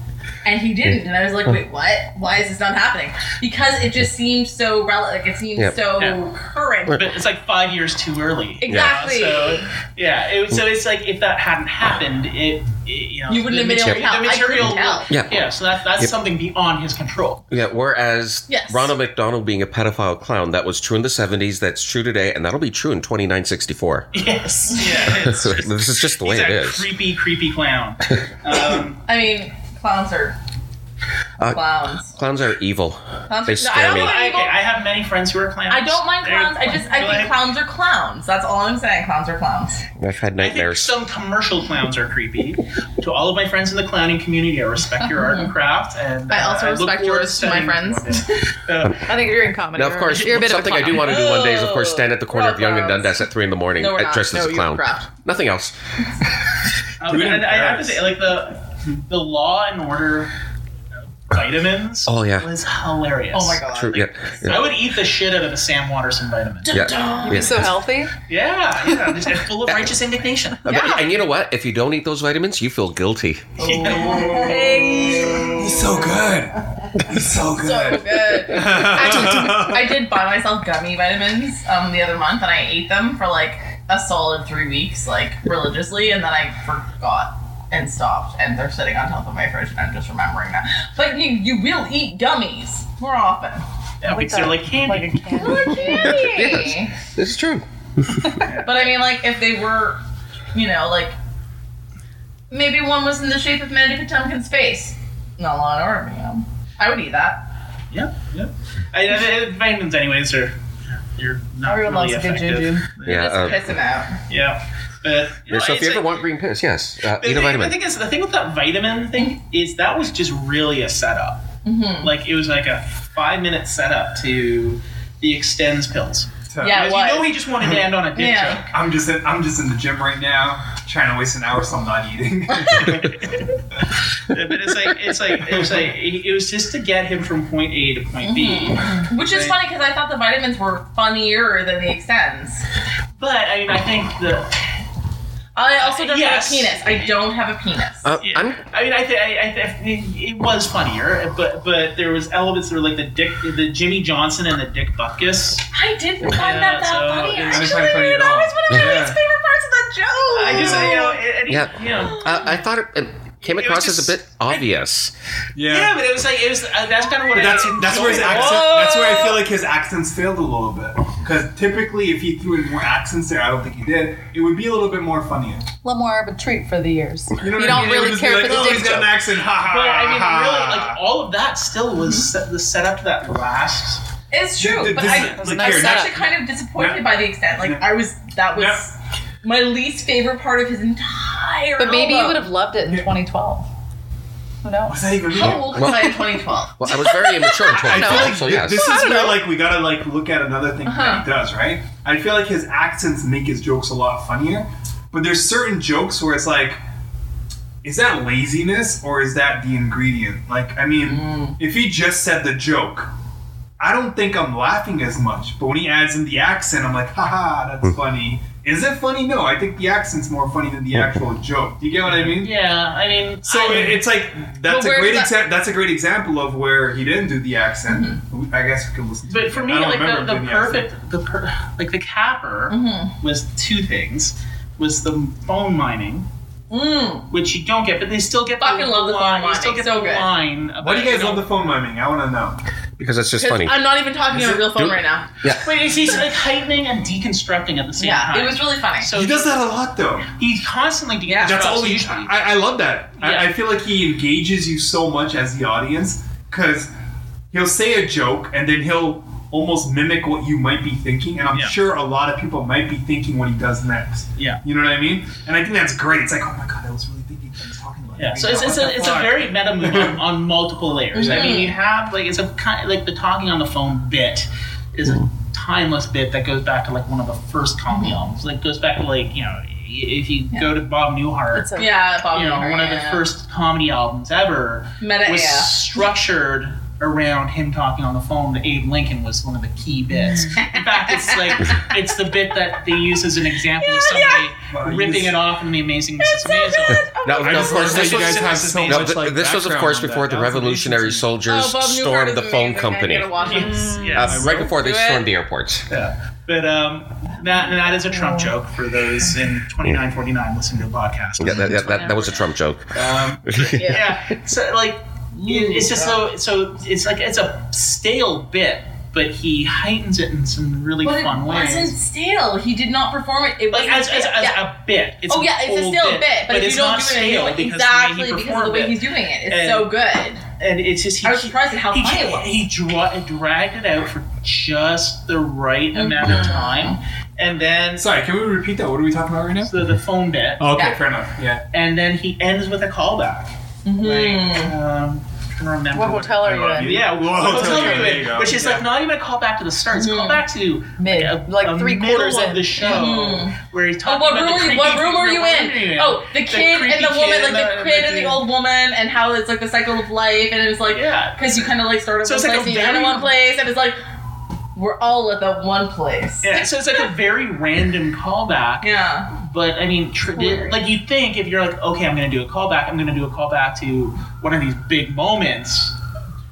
And he didn't, and I was like, "Wait, what? Why is this not happening?" Because it just seemed so relevant. Like it seemed Yep. so Yeah. current. But it's like five years too early. Exactly. So yeah, it, so it's like if that hadn't happened, it, it you know You wouldn't have been able to material- tell. The I material, tell. Yeah. yeah. So that, that's Yep. something beyond his control. Yeah, whereas Yes. Ronald McDonald being a pedophile clown, that was true in the 70s, that's true today, and that'll be true in 2964. Yes. Yeah. It's just, this is just the way he's it a is. creepy, creepy clown. Um, I mean, clowns are Uh, clowns. Clowns are evil. Clowns They are- no, I scare me. mind- I, okay, I have many friends who are clowns. I don't mind They're clowns. I just I think clowns are clowns. That's all I'm saying. Clowns are clowns. I've had I think nightmares. some commercial clowns are creepy. to all of my friends in the clowning community, I respect your art and craft, and I also uh, respect forward yours to my friends. Uh, I think you're in comedy. Now, of course, you're a bit something of a I do want to do one day is, of course, stand at the corner We're of Yonge and. Dundas at 3 in the morning, No, we're not. dressed No, as a you're clown. craft. Nothing else. Um, Do and I have to say, like the the Law and Order vitamins. Oh, yeah. was hilarious. Oh my god. True, yeah. I would eat the shit out of a Sam Waterston vitamin. yeah. yeah. So healthy. Yeah, yeah, just and full of righteous indignation. Yeah. but- And you know what? If you don't eat those vitamins, you feel guilty. Hey, He's so good. He's so good. So good. Actually, I did buy myself gummy vitamins um, the other month, and I ate them for like a solid three weeks, like religiously, and then I forgot and stopped, and they're sitting on top of my fridge, and I'm just remembering that. But you you will eat gummies more often. Yeah, because they're like candy. Like a candy. Like candy. This is true. But I mean, like, if they were, you know, like, maybe one was in the shape of Mandy Patinkin's face. Not Law and Order, you know. I would eat that. Yeah, yeah. I, I, I, vitamins, anyways, are you're not Everyone really loves a good juju. Yeah. Just uh, piss him out. Yeah, but you know, so if you ever like- want green piss, yes, uh, The eat a vitamin. the thing is, the thing with that vitamin thing is that was just really a setup. Mm-hmm. Like it was like a five minute setup to the Extenze pills. So, Yeah, it was. you know he just wanted to end on a dick Yeah. joke. I'm just in, I'm just in the gym right now, trying to waste an hour, so I'm not eating. but it's like it's like it was like it was just to get him from point A to point B. Which is funny because I thought the vitamins were funnier than the Extenze. But I mean, I think the I also don't Yes. have a penis. I don't have a penis. Uh, Yeah. I'm, I mean, I think I, I th- it was funnier, but but there was elements that were like the Dick, the Jimmy Johnson and the Dick Butkus. I didn't find Yeah, that that so funny. Actually, it funny that all. was one of my Yeah. least favorite parts of the joke. I just you know, and, and, Yeah. you know, uh, I thought it, it, came It was across as a bit obvious. Yeah, yeah, but it was like it was. Uh, that's kind of what But I that's that's where his enjoyed. accent. That's where I feel like his accents failed a little bit. Because typically, if he threw in more accents there, I don't think he did. It would be a little bit more funnier. A little more of a treat for the ears. You, know You don't mean? Really care like, for the oh, dick he's got an accent. Ha ha. But I mean, ha. really, like all of that still was mm-hmm. set, the setup to that last. It's true, Th- but this I, is- was like, nice here, actually kind of disappointed Yeah. by the extent. Like I was, that was Yeah. my least favorite part of his entire. But maybe you would have loved it in 2012. Who knows? What's that even mean? How old was I in 2012? Well, I was very immature in I 2012, feel like so yes. this I is don't where know. like we gotta like look at another thing Uh-huh. that he does, right? I feel like his accents make his jokes a lot funnier, but there's certain jokes where it's like, is that laziness or is that the ingredient? Like, I mean, Mm. if he just said the joke, I don't think I'm laughing as much. But when he adds in the accent, I'm like, haha, that's funny. Is it funny? No, I think the accent's more funny than the actual joke. Do you get what I mean? Yeah, I mean, So I, it's like that's a great does example. That's a great example of where he didn't do the accent. I guess we could listen. to But it. for me, like remember the, him the doing accent. perfect, the per, like the capper was two things: was the phone miming, Mm. which you don't get, but they still get Fucking the love the phone line. You still miming, get so the good. line. About, Why do you guys know, love the phone miming? I want to know. Because it's just funny. I'm not even talking Is on a real phone right now. Yeah. But he's, he's like heightening and deconstructing at the same Yeah, time. it was really funny. So He does that a lot, though. He constantly deconstructs. That's all he. usually. I, I love that. Yeah. I, I feel like he engages you so much as the audience because he'll say a joke and then he'll almost mimic what you might be thinking, and I'm Yeah. sure a lot of people might be thinking what he does next. Yeah. You know what I mean? And I think that's great. It's like, oh my god, that was really thinking what he's talking about. Yeah, so it's, it's a it's a very meta move on, on multiple layers. I mean, you mm-hmm. have like it's a kind like the talking on the phone bit is a mm-hmm. timeless bit that goes back to like one of the first comedy mm-hmm. albums. Like goes back to like you know if you go to Bob Newhart, a- yeah, Bob you know Newhart, one of the first comedy albums ever Meta was AF. structured around him talking on the phone to Abe Lincoln was one of the key bits. In fact, it's like it's the bit that they use as an example of somebody Wow, ripping just- it off in the Amazing Mrs. Maisel. Now, I now, of course, this was, guys have so no, like this was, of course, before the revolutionary amazing. soldiers Oh, stormed the phone amazing. Company. gotta. Yes, Uh, right before they stormed the airports. Yeah. But um, that that is a Trump joke for those in 2949 listening to the podcast. Yeah, that, yeah, that, that was a Trump joke. Um, yeah. So like, it- it's just so so it's like it's a stale bit, but he heightens it in some really But it fun wasn't ways. stale. He did not perform it. It Like wasn't as, as, as yeah. a bit. It's oh yeah, it's a stale still bit, but, if it's you don't not do it, stale you exactly the because of the way it. he's doing it. It's And- so good. and it's just he, I was surprised at how he, funny it was. He dra- dragged it out for just the right amount of time, and then sorry, can we repeat that? What are we talking about right now? the, the phone bit, Okay, Yeah. fair enough. Yeah. and then he ends with a callback. Like, um, I'm trying to remember What hotel are you in? Yeah, well, Well, hotel okay, room, there you go. which is Yeah. like not even a callback to the start. It's a callback to Mid, a, like a three quarters of in. the show Mhm. where he's Oh, talking what about room the were you? creepy What room were you what in? room are you Oh, the kid creepy and the woman, kid like the kid and the old woman, and how it's like the cycle of life, and it's like Yeah. because you kind of like start at So one it's like place a and you end at one place, and it's like we're all at that one place. Yeah, so it's like a very random callback. Yeah. But I mean, tradi- like you think if you're like, okay, I'm going to do a callback. I'm going to do a callback to one of these big moments.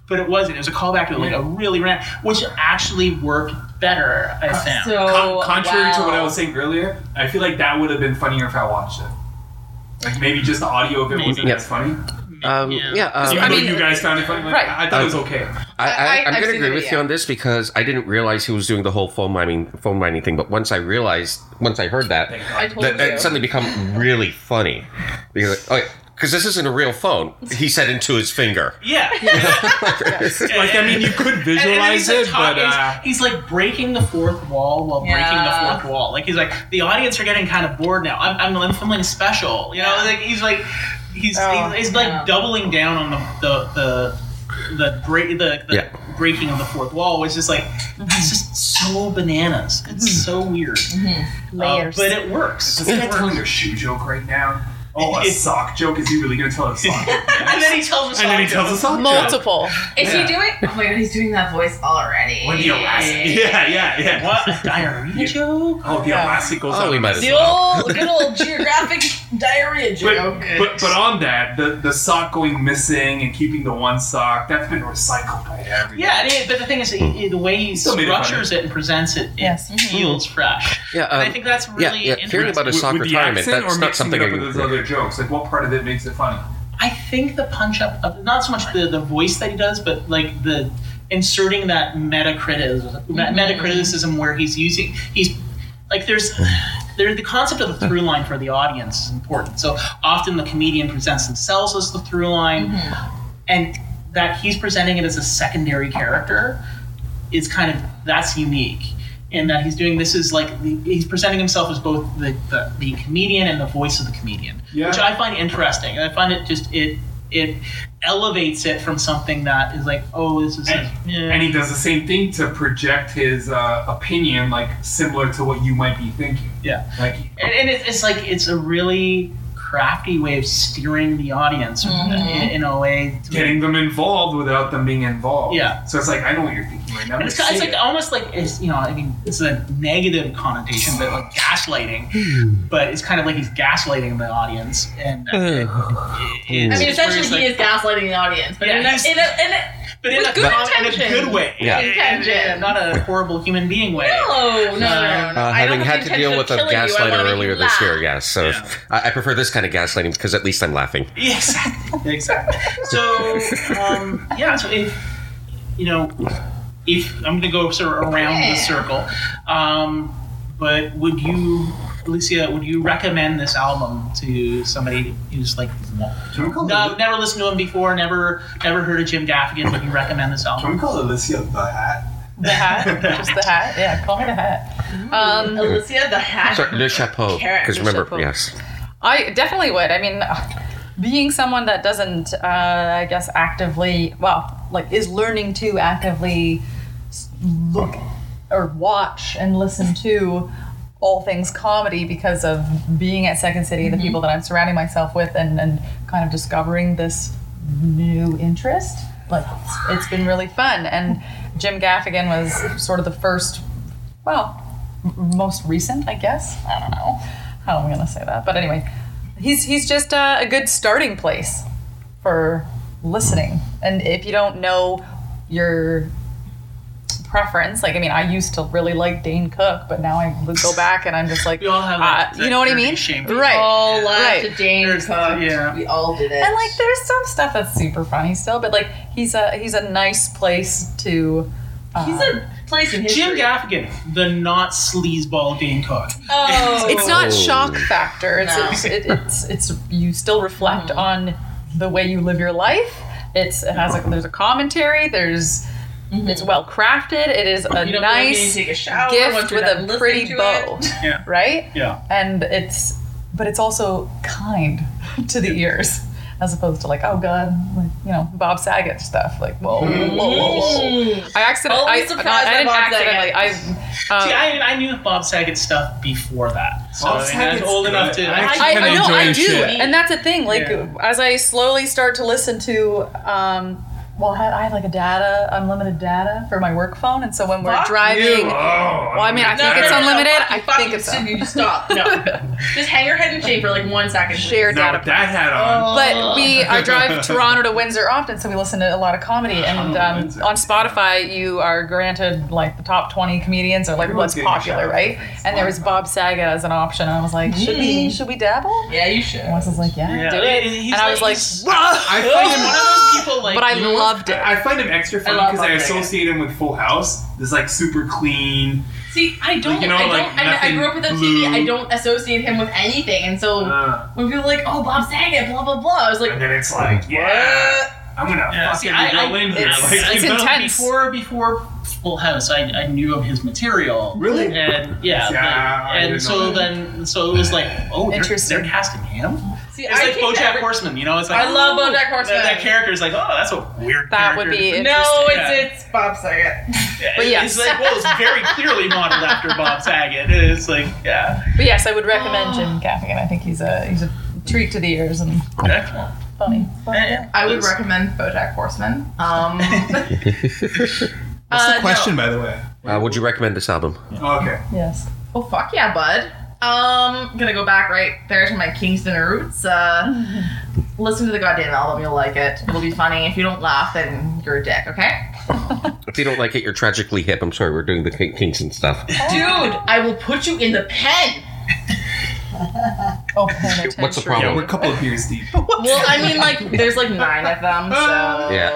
But it wasn't. It was a callback to like a really random, which actually worked better. I uh, found. So Con- contrary to what I was saying earlier, I feel like that would have been funnier if I watched it. Like maybe just the audio of it Maybe. wasn't Yeah. as funny. Um, Yeah. yeah, um, Even I though mean- you guys found it funny, like, Right. I, I thought it was okay. I, I, I- I'm going to agree the with you on this because I didn't realize he was doing the whole phone miming, phone miming thing. But once I realized, once I heard that, I told that it suddenly become really funny because, like, because this isn't a real phone. He said into his finger. Yeah. Like I mean, you could And- and visualize like, it, talk- but he's- uh, he's, like breaking the fourth wall while breaking the fourth wall. Like he's like the audience are getting kind of bored now. I'm, I'm, I'm filming a special. You know, like he's like he's Oh, he's, he's like yeah. doubling down on the the the the, break, the, the Yeah. breaking of the fourth wall, which just like Mm-hmm. it's just so bananas. It's so weird, Uh, Layers. but it works. is this guy telling a shoe joke right now? Oh, a It's- sock joke? Is he really going to tell a sock joke? and then he tells a us and then he tells a sock joke. Multiple. Is Yeah. he doing? Oh my god, he's doing that voice already. When the elastic, yeah, yeah, yeah. What a diarrhea joke? Oh, the elastic goes Oh, out. we might as The well. old, good old geographic diarrhea But, joke. but but on that, the the sock going missing and keeping the one sock that's been recycled by everyone. Yeah, it is, but the thing is, he- the way he Still made it structures it and presents it, it Yes. feels fresh. Yeah, and I um, think that's yeah, really yeah. interesting. Hearing about his sock with the retirement, accent that's or not something. it I up with his other jokes. Like, what part of it makes it funny? I think the punch up, uh, not so much the, the voice that he does, but like the inserting that meta criticism, meta criticism where he's using he's like there's there the concept of the through line for the audience is important. So often the comedian presents themselves as the through line, mm-hmm. and that he's presenting it as a secondary character is kind of that's unique. In that he's doing this is like the, he's presenting himself as both the, the, the comedian and the voice of the comedian, Yeah. which I find interesting. And I find it just it it elevates it from something that is like oh this is And, yeah. and he does the same thing to project his uh, opinion, like similar to what you might be thinking. yeah. Like, and, and it's like it's a really crafty way of steering the audience in, in a way to getting them involved without them being involved. Yeah. So it's like I know what you're thinking right now. and it's, it's like it. almost like it's you know I mean it's a negative connotation but like gaslighting but it's kind of like he's gaslighting the audience and uh, it- it- I mean, essentially, he like- is gaslighting the audience, but Yeah, in, a, in, a, in a but in a, good com- in a good way Yeah. Intention. Yeah, not a horrible human being way no, no, no, no, no. Uh, having had to deal with a killing you, gaslighter earlier this year, yes. So Yeah. I, I prefer this kind of gaslighting because at least I'm laughing. Yeah, exactly. Exactly. So, um, yeah. So if you know, if I'm going to go sort of around the circle, um, but would you, Alicia, would you recommend this album to somebody who's like Can we call, no, never listened to him before, never never heard of Jim Gaffigan, but you recommend this album? can we call Alicia the hat? The hat, just the hat. Yeah, call me the hat. Um, Alicia the hat. Sorry, le chapeau. Because remember, chapeau. yes. I definitely would. I mean, being someone that doesn't, uh, I guess, actively, well, like is learning to actively look or watch and listen to all things comedy because of being at Second City, the people that I'm surrounding myself with, and, and kind of discovering this new interest. Like, it's, it's been really fun. And Jim Gaffigan was sort of the first, well, m- most recent, I guess. I don't know how I'm gonna say that, but anyway, he's he's just uh, a good starting place for listening. And if you don't know your preference, like I mean, I used to really like Dane Cook, but now I go back and I'm just like, We all have that- uh, you know what I that mean? shame. Right, all love right. to Jane There's- Cook. yeah. We all did it. And like, there's some stuff that's super funny still, but like, he's a he's a nice place to. Uh, he's a place in history. Jim Gaffigan, the not sleazeball Dane Cook. Oh, it's not shock factor. It's No. it's, it, it's it's you still reflect on the way you live your life. It's it has a there's a commentary. There's it's well crafted. It is a You don't feel like you need nice take a shower gift with a pretty bow. Yeah. right? Yeah. And it's but it's also kind to the ears. As opposed to like, oh god, like you know, Bob Saget stuff. Like, whoa, whoa, whoa, whoa. I accidentally, I, Always not, surprised I didn't Bob accidentally. I, uh, See, I, I knew Bob Saget stuff before that, so Bob I, mean, was old good. enough to. I I, actually I know, I do, shit. and that's the thing. Like, Yeah. as I slowly start to listen to, um, well, I had, I had like a data, unlimited data for my work phone, and so when we're Fuck driving, Oh, well, I mean, I No, think no, it's no, no, unlimited. I think it's Sydney, you stop. No, just hang your head in shame for like one second. Share No, data. with that hat on. But we, I drive Toronto to Windsor often, so we listen to a lot of comedy. And um, on Spotify, you are granted like the top twenty comedians or like Everyone's what's popular, right? And there was Bob Saget as an option. And I was like, should we, should we dabble? Yeah, you should. And Wes was like, yeah, Yeah, do it. he's And I was like, he's- I He's find him one of those people like. but I you know what? Loved it. I find him extra funny because I Bob Saget. associate him with Full House. This like super clean. See, I don't. you know, I don't. like, I, mean, I grew up with the blue. TV. I don't associate him with anything, and so Uh, when people are like, "Oh, Bob Saget," blah blah blah, I was like, and then it's like, yeah, I'm gonna Yeah, fuck see, every I- girl I- in here. it's- Like, it's intense. Before before Full House, I, I knew of his material. Really? And yeah, Yeah, I and so that. then so it was like, oh, they're, Interesting. they're casting him. "See, It's I like BoJack every- Horseman, you know? It's like I love oh, BoJack Horseman. That, that character is like, oh, that's a weird. That would be No, interesting. it's Yeah. it's Bob Saget. But yes. it's like well, it's very clearly modeled after Bob Saget. It's like, yeah, But yes, I would recommend Jim Gaffigan. I think he's a he's a treat to the ears and excellent. funny. But, yeah. I would recommend BoJack Horseman. Um, What's uh, the question, by the way? Uh, would you recommend this album? Oh, okay. Yes. Oh fuck yeah, bud. Um, gonna go back right there to my Kingston roots. Uh, listen to the goddamn album, you'll like it. It'll be funny. If you don't laugh, then you're a dick. Okay, If you don't like it, you're tragically hip. I'm sorry, we're doing the King- Kingston stuff. dude. I will put you in the pen. Oh. What's the Yeah, problem? we're a couple of beers deep. Well, I mean, like, there's like nine of them, so Yeah.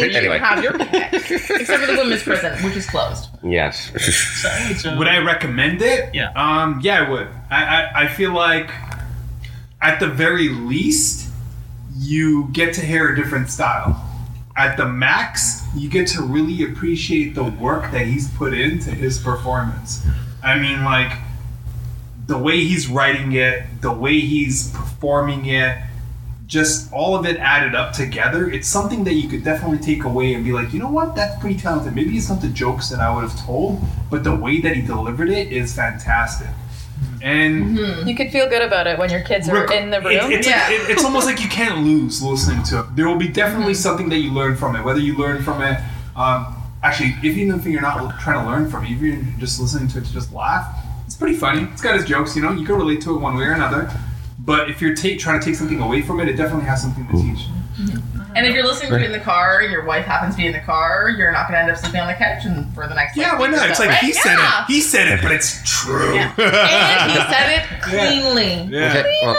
you Anyway. can have your pick, except for the women's prison, which is closed. Yes. So, so- Would I recommend it? Yeah. Um. Yeah, I would. I, I I feel like at the very least you get to hear a different style. At the max, you get to really appreciate the work that he's put into his performance. I mean, like the way he's writing it, the way he's performing it, just all of it added up together. It's something that you could definitely take away and be like, you know what, that's pretty talented. Maybe it's not the jokes that I would have told, but the way that he delivered it is fantastic. And You could feel good about it when your kids are Rec- in the it- room. it's, Yeah. it- it's almost like you can't lose listening to it. There will be definitely Mm-hmm. something that you learn from it. Whether you learn from it, um, actually, if even if you're not trying to learn from it, if you're just listening to it to just laugh, it's pretty funny. It's got its jokes, you know. You can relate to it one way or another. But if you're ta- trying to take something away from it, it definitely has something to teach. And if you're listening to it in the car and your wife happens to be in the car, you're not going to end up sleeping on the couch and for the next Yeah, like, why week or not? It's like right? he said Yeah. it. He said it, but it's true. Yeah. and he said it cleanly. Yeah. Okay, well,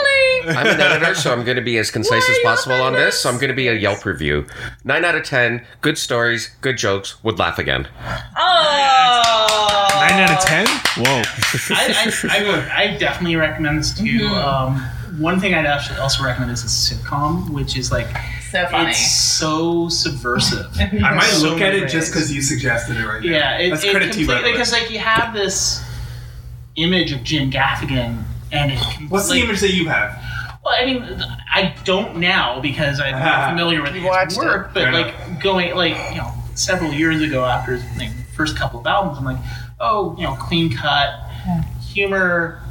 I'm an editor, so I'm going to be as concise as possible on this. So I'm going to be a Yelp review. Nine out of ten. Good stories, good jokes. Would laugh again. Oh. Nine out of ten. Whoa. I, I, I would. I definitely recommend this to. Mm-hmm. Um, one thing I'd actually also recommend is a sitcom, which is like So funny. it's so subversive. I might So look at many it just because you suggested it right now. Yeah, it, That's it credit to you, by the completely way. because like you have this image of Jim Gaffigan, and it What's the image that you have? Well, I mean, I don't now because I'm not uh-huh. familiar with his work, it. but Fair like going like you know several years ago after his like, first couple of albums, I'm like, oh, you know, clean cut, humor,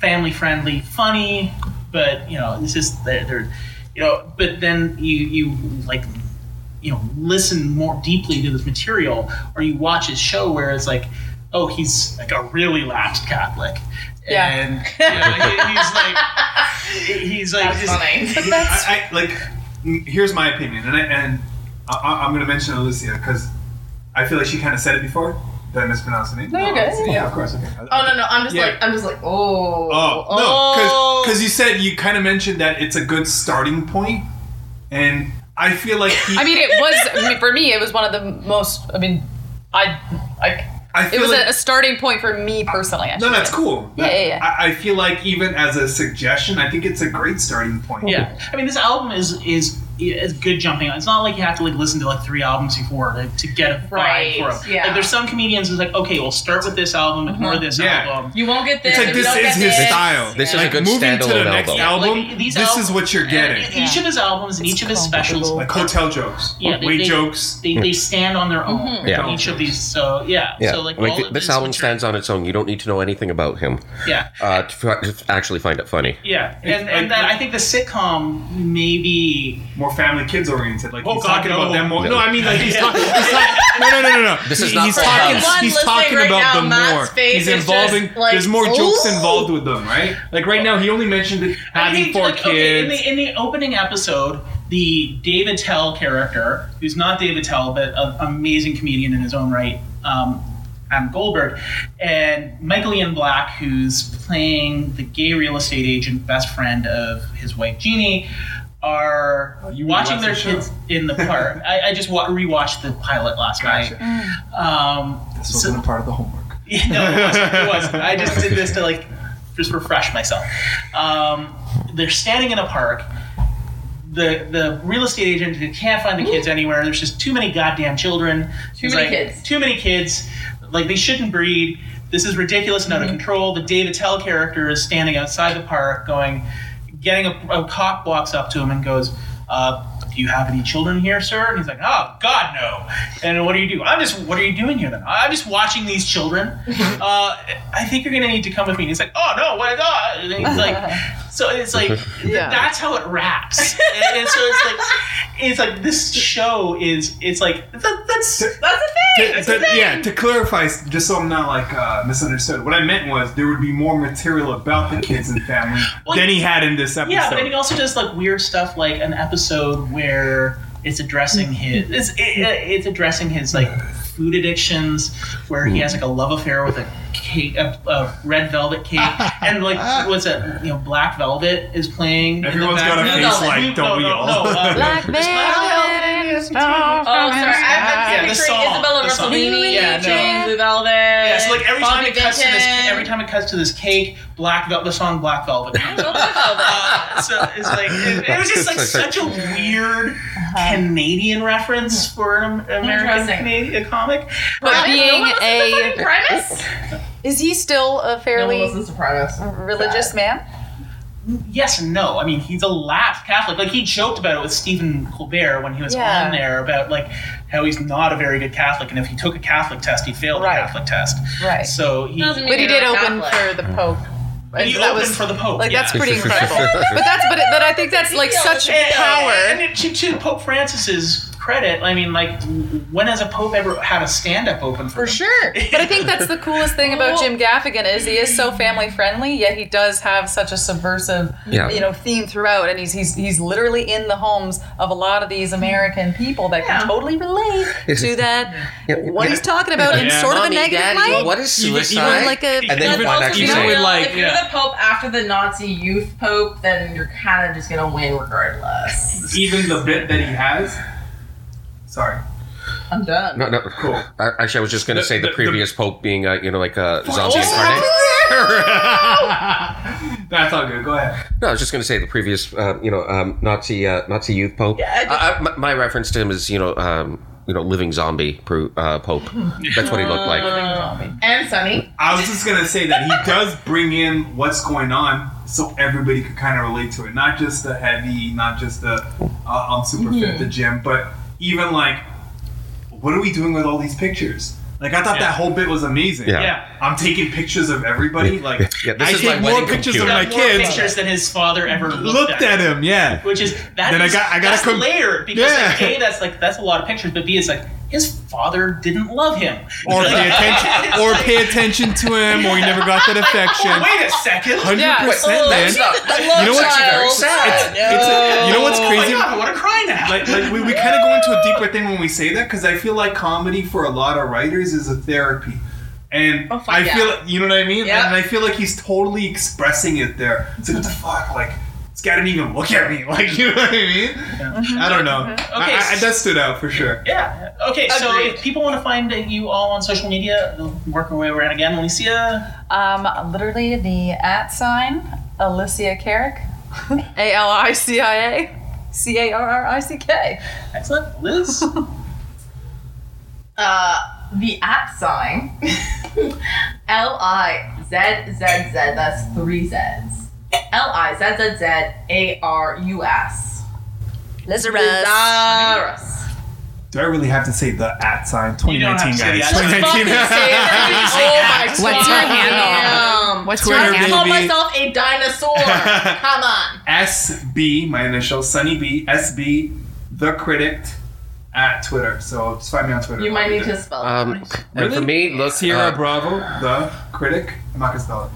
family friendly, funny, but you know, it's just they're, they're you know, but then you you like you know listen more deeply to this material, or you watch his show where it's like. Oh, he's like a really lapsed Catholic, Yeah. and you know, he- he's like, he's like, That's just- funny. I, I like. Here's my opinion, and I, and I, I- I'm going to mention Alicia because I feel like she kind of said it before. Did I mispronounce the name? No, you're good. Oh, yeah, of course. Okay. Oh no no! I'm just Yeah. like I'm just like oh Oh no, because oh. you said you kind of mentioned that it's a good starting point, and I feel like he, I mean, it was I mean, for me. It was one of the most. I mean, I I. I It was like, a, a starting point for me personally. I no, that's say. cool. Yeah, yeah, yeah. I, I feel like even as a suggestion, I think it's a great starting point. Yeah, I mean, this album is is is good jumping. on. It's not like you have to like listen to like three albums before to, to get a vibe Right, for 'em. yeah. Like, there's some comedians who's like, okay, we'll start with this album, ignore this Yeah. album. You won't get this. It's like this is his this. style. This is a like good moving to the next album. album. Like, these this albums- is what you're getting. And Each of his albums and each of his specials, Like hotel jokes, Yeah, they- weight they- jokes. they, they stand on their own. Yeah. Each of these, so yeah, Yeah, so like like all th- of this album stands on its own. You don't need to know anything about him Yeah, uh, to, actually find it funny. yeah, and and I think the sitcom maybe more family kids oriented. Like Oh, he's God, talking no. about them more. No. No, I mean like he's talking. He's talking no, no, no, no, no. This is He- not he's talking. House. He's listening talking right about now, them Matt's more. face He's is involving. just like, there's more jokes involved with them, right? Like right now, he only mentioned it having think, four like, okay, in, the, in the opening episode, the Dave Attell character, who's not Dave Attell, but an amazing comedian in his own right, um, Adam Goldberg, and Michael Ian Black, who's playing the gay real estate agent, best friend of his wife Jeannie, are you watching their the kids in the park. I, I just wa- rewatched the pilot last Gotcha. night. Um, This wasn't a part of the homework. yeah, no, it wasn't. It wasn't. I just did this to like just refresh myself. Um, they're standing in a park. The the real estate agent can't find the kids anywhere. There's just too many goddamn children. Too He's many like, kids. Too many kids. Like they shouldn't breed. This is ridiculous and out of control. The Dave Attell character is standing outside the park, going, getting a, a cop walks up to him and goes. Uh, do you have any children here, sir? And he's like, oh, God, no. And what do you do? I'm just, what are you doing here then? I'm just watching these children. Uh, I think you're going to need to come with me. And he's like, oh, no, what? God. And he's like, so it's like, Yeah. that's how it wraps. and, and so it's like, it's like, this show is, it's like, that, that's, That's the thing. To- to- yeah, to clarify, just so I'm not like uh, misunderstood, what I meant was there would be more material about the kids and family Well, than he had in this episode. Yeah, but then he also does like weird stuff, like an episode where it's addressing his it's it, it's addressing his like food addictions, where he has like a love affair with a cake, a, a red velvet cake, and like what's that? You know, Black Velvet is playing. in the Everyone's got a background. face like, don't no, we no, all? No, uh, Black it's velvet. Oh, sorry. I'm, Yeah, I'm the picturing song, Isabella the song. Rossellini, Yeah, no. James Blue Velvet. Yeah, so like every time Bonnie it cuts to this, every time it cuts to this cake, Black Velvet, the song Black Velvet. Uh, so it's like it, it was just like such a weird Canadian reference for an American Canadian comic. But Primus? being no one listens to a fucking Primus? is he still a fairly listens to Primus. religious man? Yes and no. I mean, he's a lapsed Catholic. Like he joked about it with Stephen Colbert when he was Yeah. on there about like how he's not a very good Catholic, and if he took a Catholic test, he failed Right. the Catholic test. Right. So he. Doesn't But he did open Catholic. for the Pope. But he that opened was for the Pope. like yeah. that's pretty incredible. but that's but, it, but I think that's like such And- power. And it- to, to Pope Francis's credit, I mean, like, when has a pope ever had a stand-up open for, For them? sure. But I think that's the coolest thing about Jim Gaffigan is he is so family friendly, yet he does have such a subversive, Yeah. you know, theme throughout, and he's he's he's literally in the homes of a lot of these American people that Yeah. can totally relate to that Yeah. what he's talking about in Yeah. sort of a negative Daddy, light. what is Even- suicide? even like a- and then But you find also, you know, like- if you're the Pope after the Nazi youth Pope, then you're kind of just gonna win regardless. Even the bit that he has. Sorry. I'm done. No, no. Cool. Uh, Actually, I was just going to The- say the, the- previous pope being, uh, you know, like a zombie incarnate. That's all good. Go ahead. No, I was just going to say the previous, uh, you know, um, Nazi uh, Nazi youth pope. Yeah, I just- I, I, my, my reference to him is, you know, um, you know, living zombie pro- uh, pope. That's what he looked like. And Sunny. I was just gonna say that he does bring in what's going on, so everybody could kind of relate to it. Not just the heavy, not just the uh, I'm super fit at the gym, but even like, what are we doing with all these pictures? Like I thought Yeah. that whole bit was amazing. Yeah. Yeah. I'm taking pictures of everybody. Like Yeah, this I is take my more pictures computer. of my Got more kids. pictures than his father ever looked, Looked at him, yeah. Which is that Then I got- I gotta that's com- layered because Yeah. like, a that's like that's a lot of pictures, but b it's like his father didn't love him Or pay attention, or pay attention to him, or he never got that affection. Wait a second. Hundred Yeah. percent, Oh, man. You know what's child. very sad? It's, it's, you know what's Oh my crazy? god, I want to cry now. like, like we, we kind of go into a deeper thing when we say that because I feel like comedy for a lot of writers is a therapy. And Oh, I yeah. feel, you know what I mean? Yeah. And I feel like he's totally expressing it there. It's like, what the fuck? Like, this guy didn't even look at me. Like, you know what I mean? I don't know. I, I, that stood out for sure. yeah. Okay, so if people want to find you all on social media, they'll work our way around again. Alicia, Um, literally the at sign Alicia Carrick, A L I C I A C A R R I C K. excellent. Liz, Uh, the at sign. L I Z Z Z. That's three Z's. L I Z Z Z A R U S. Lazarus. Lazarus. Do I really have to say the at sign? You don't have 2019, guys. the at sign. 2019. oh my What's your handle? What's Twitter, your I handle? call myself a dinosaur. Come on. SB, my initial, Sunny B, SB, the critic at Twitter. So just find me on Twitter. You might need to spell it. Um, and for me, look, Sierra uh, Bravo, the critic. I'm not gonna spell it.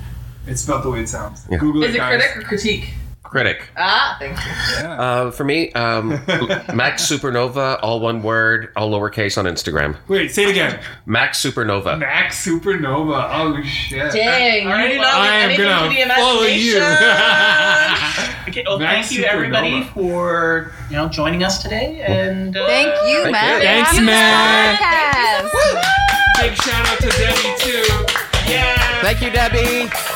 It's spelled the way it sounds. Yeah. Google Is it, it critic or critique? critic. Ah, thank you. Uh, for me, um, Max Supernova, all one word, all lowercase on Instagram. Wait, say it again. Max Supernova. Max Supernova. Oh shit. Dang, Alright, you love I am gonna to follow you. okay, well, Max thank you everybody for you know joining us today, and uh, Thank you, Thank Matt. you. Thanks, man. Big shout out to Debbie too. Yeah. Thank you, Debbie.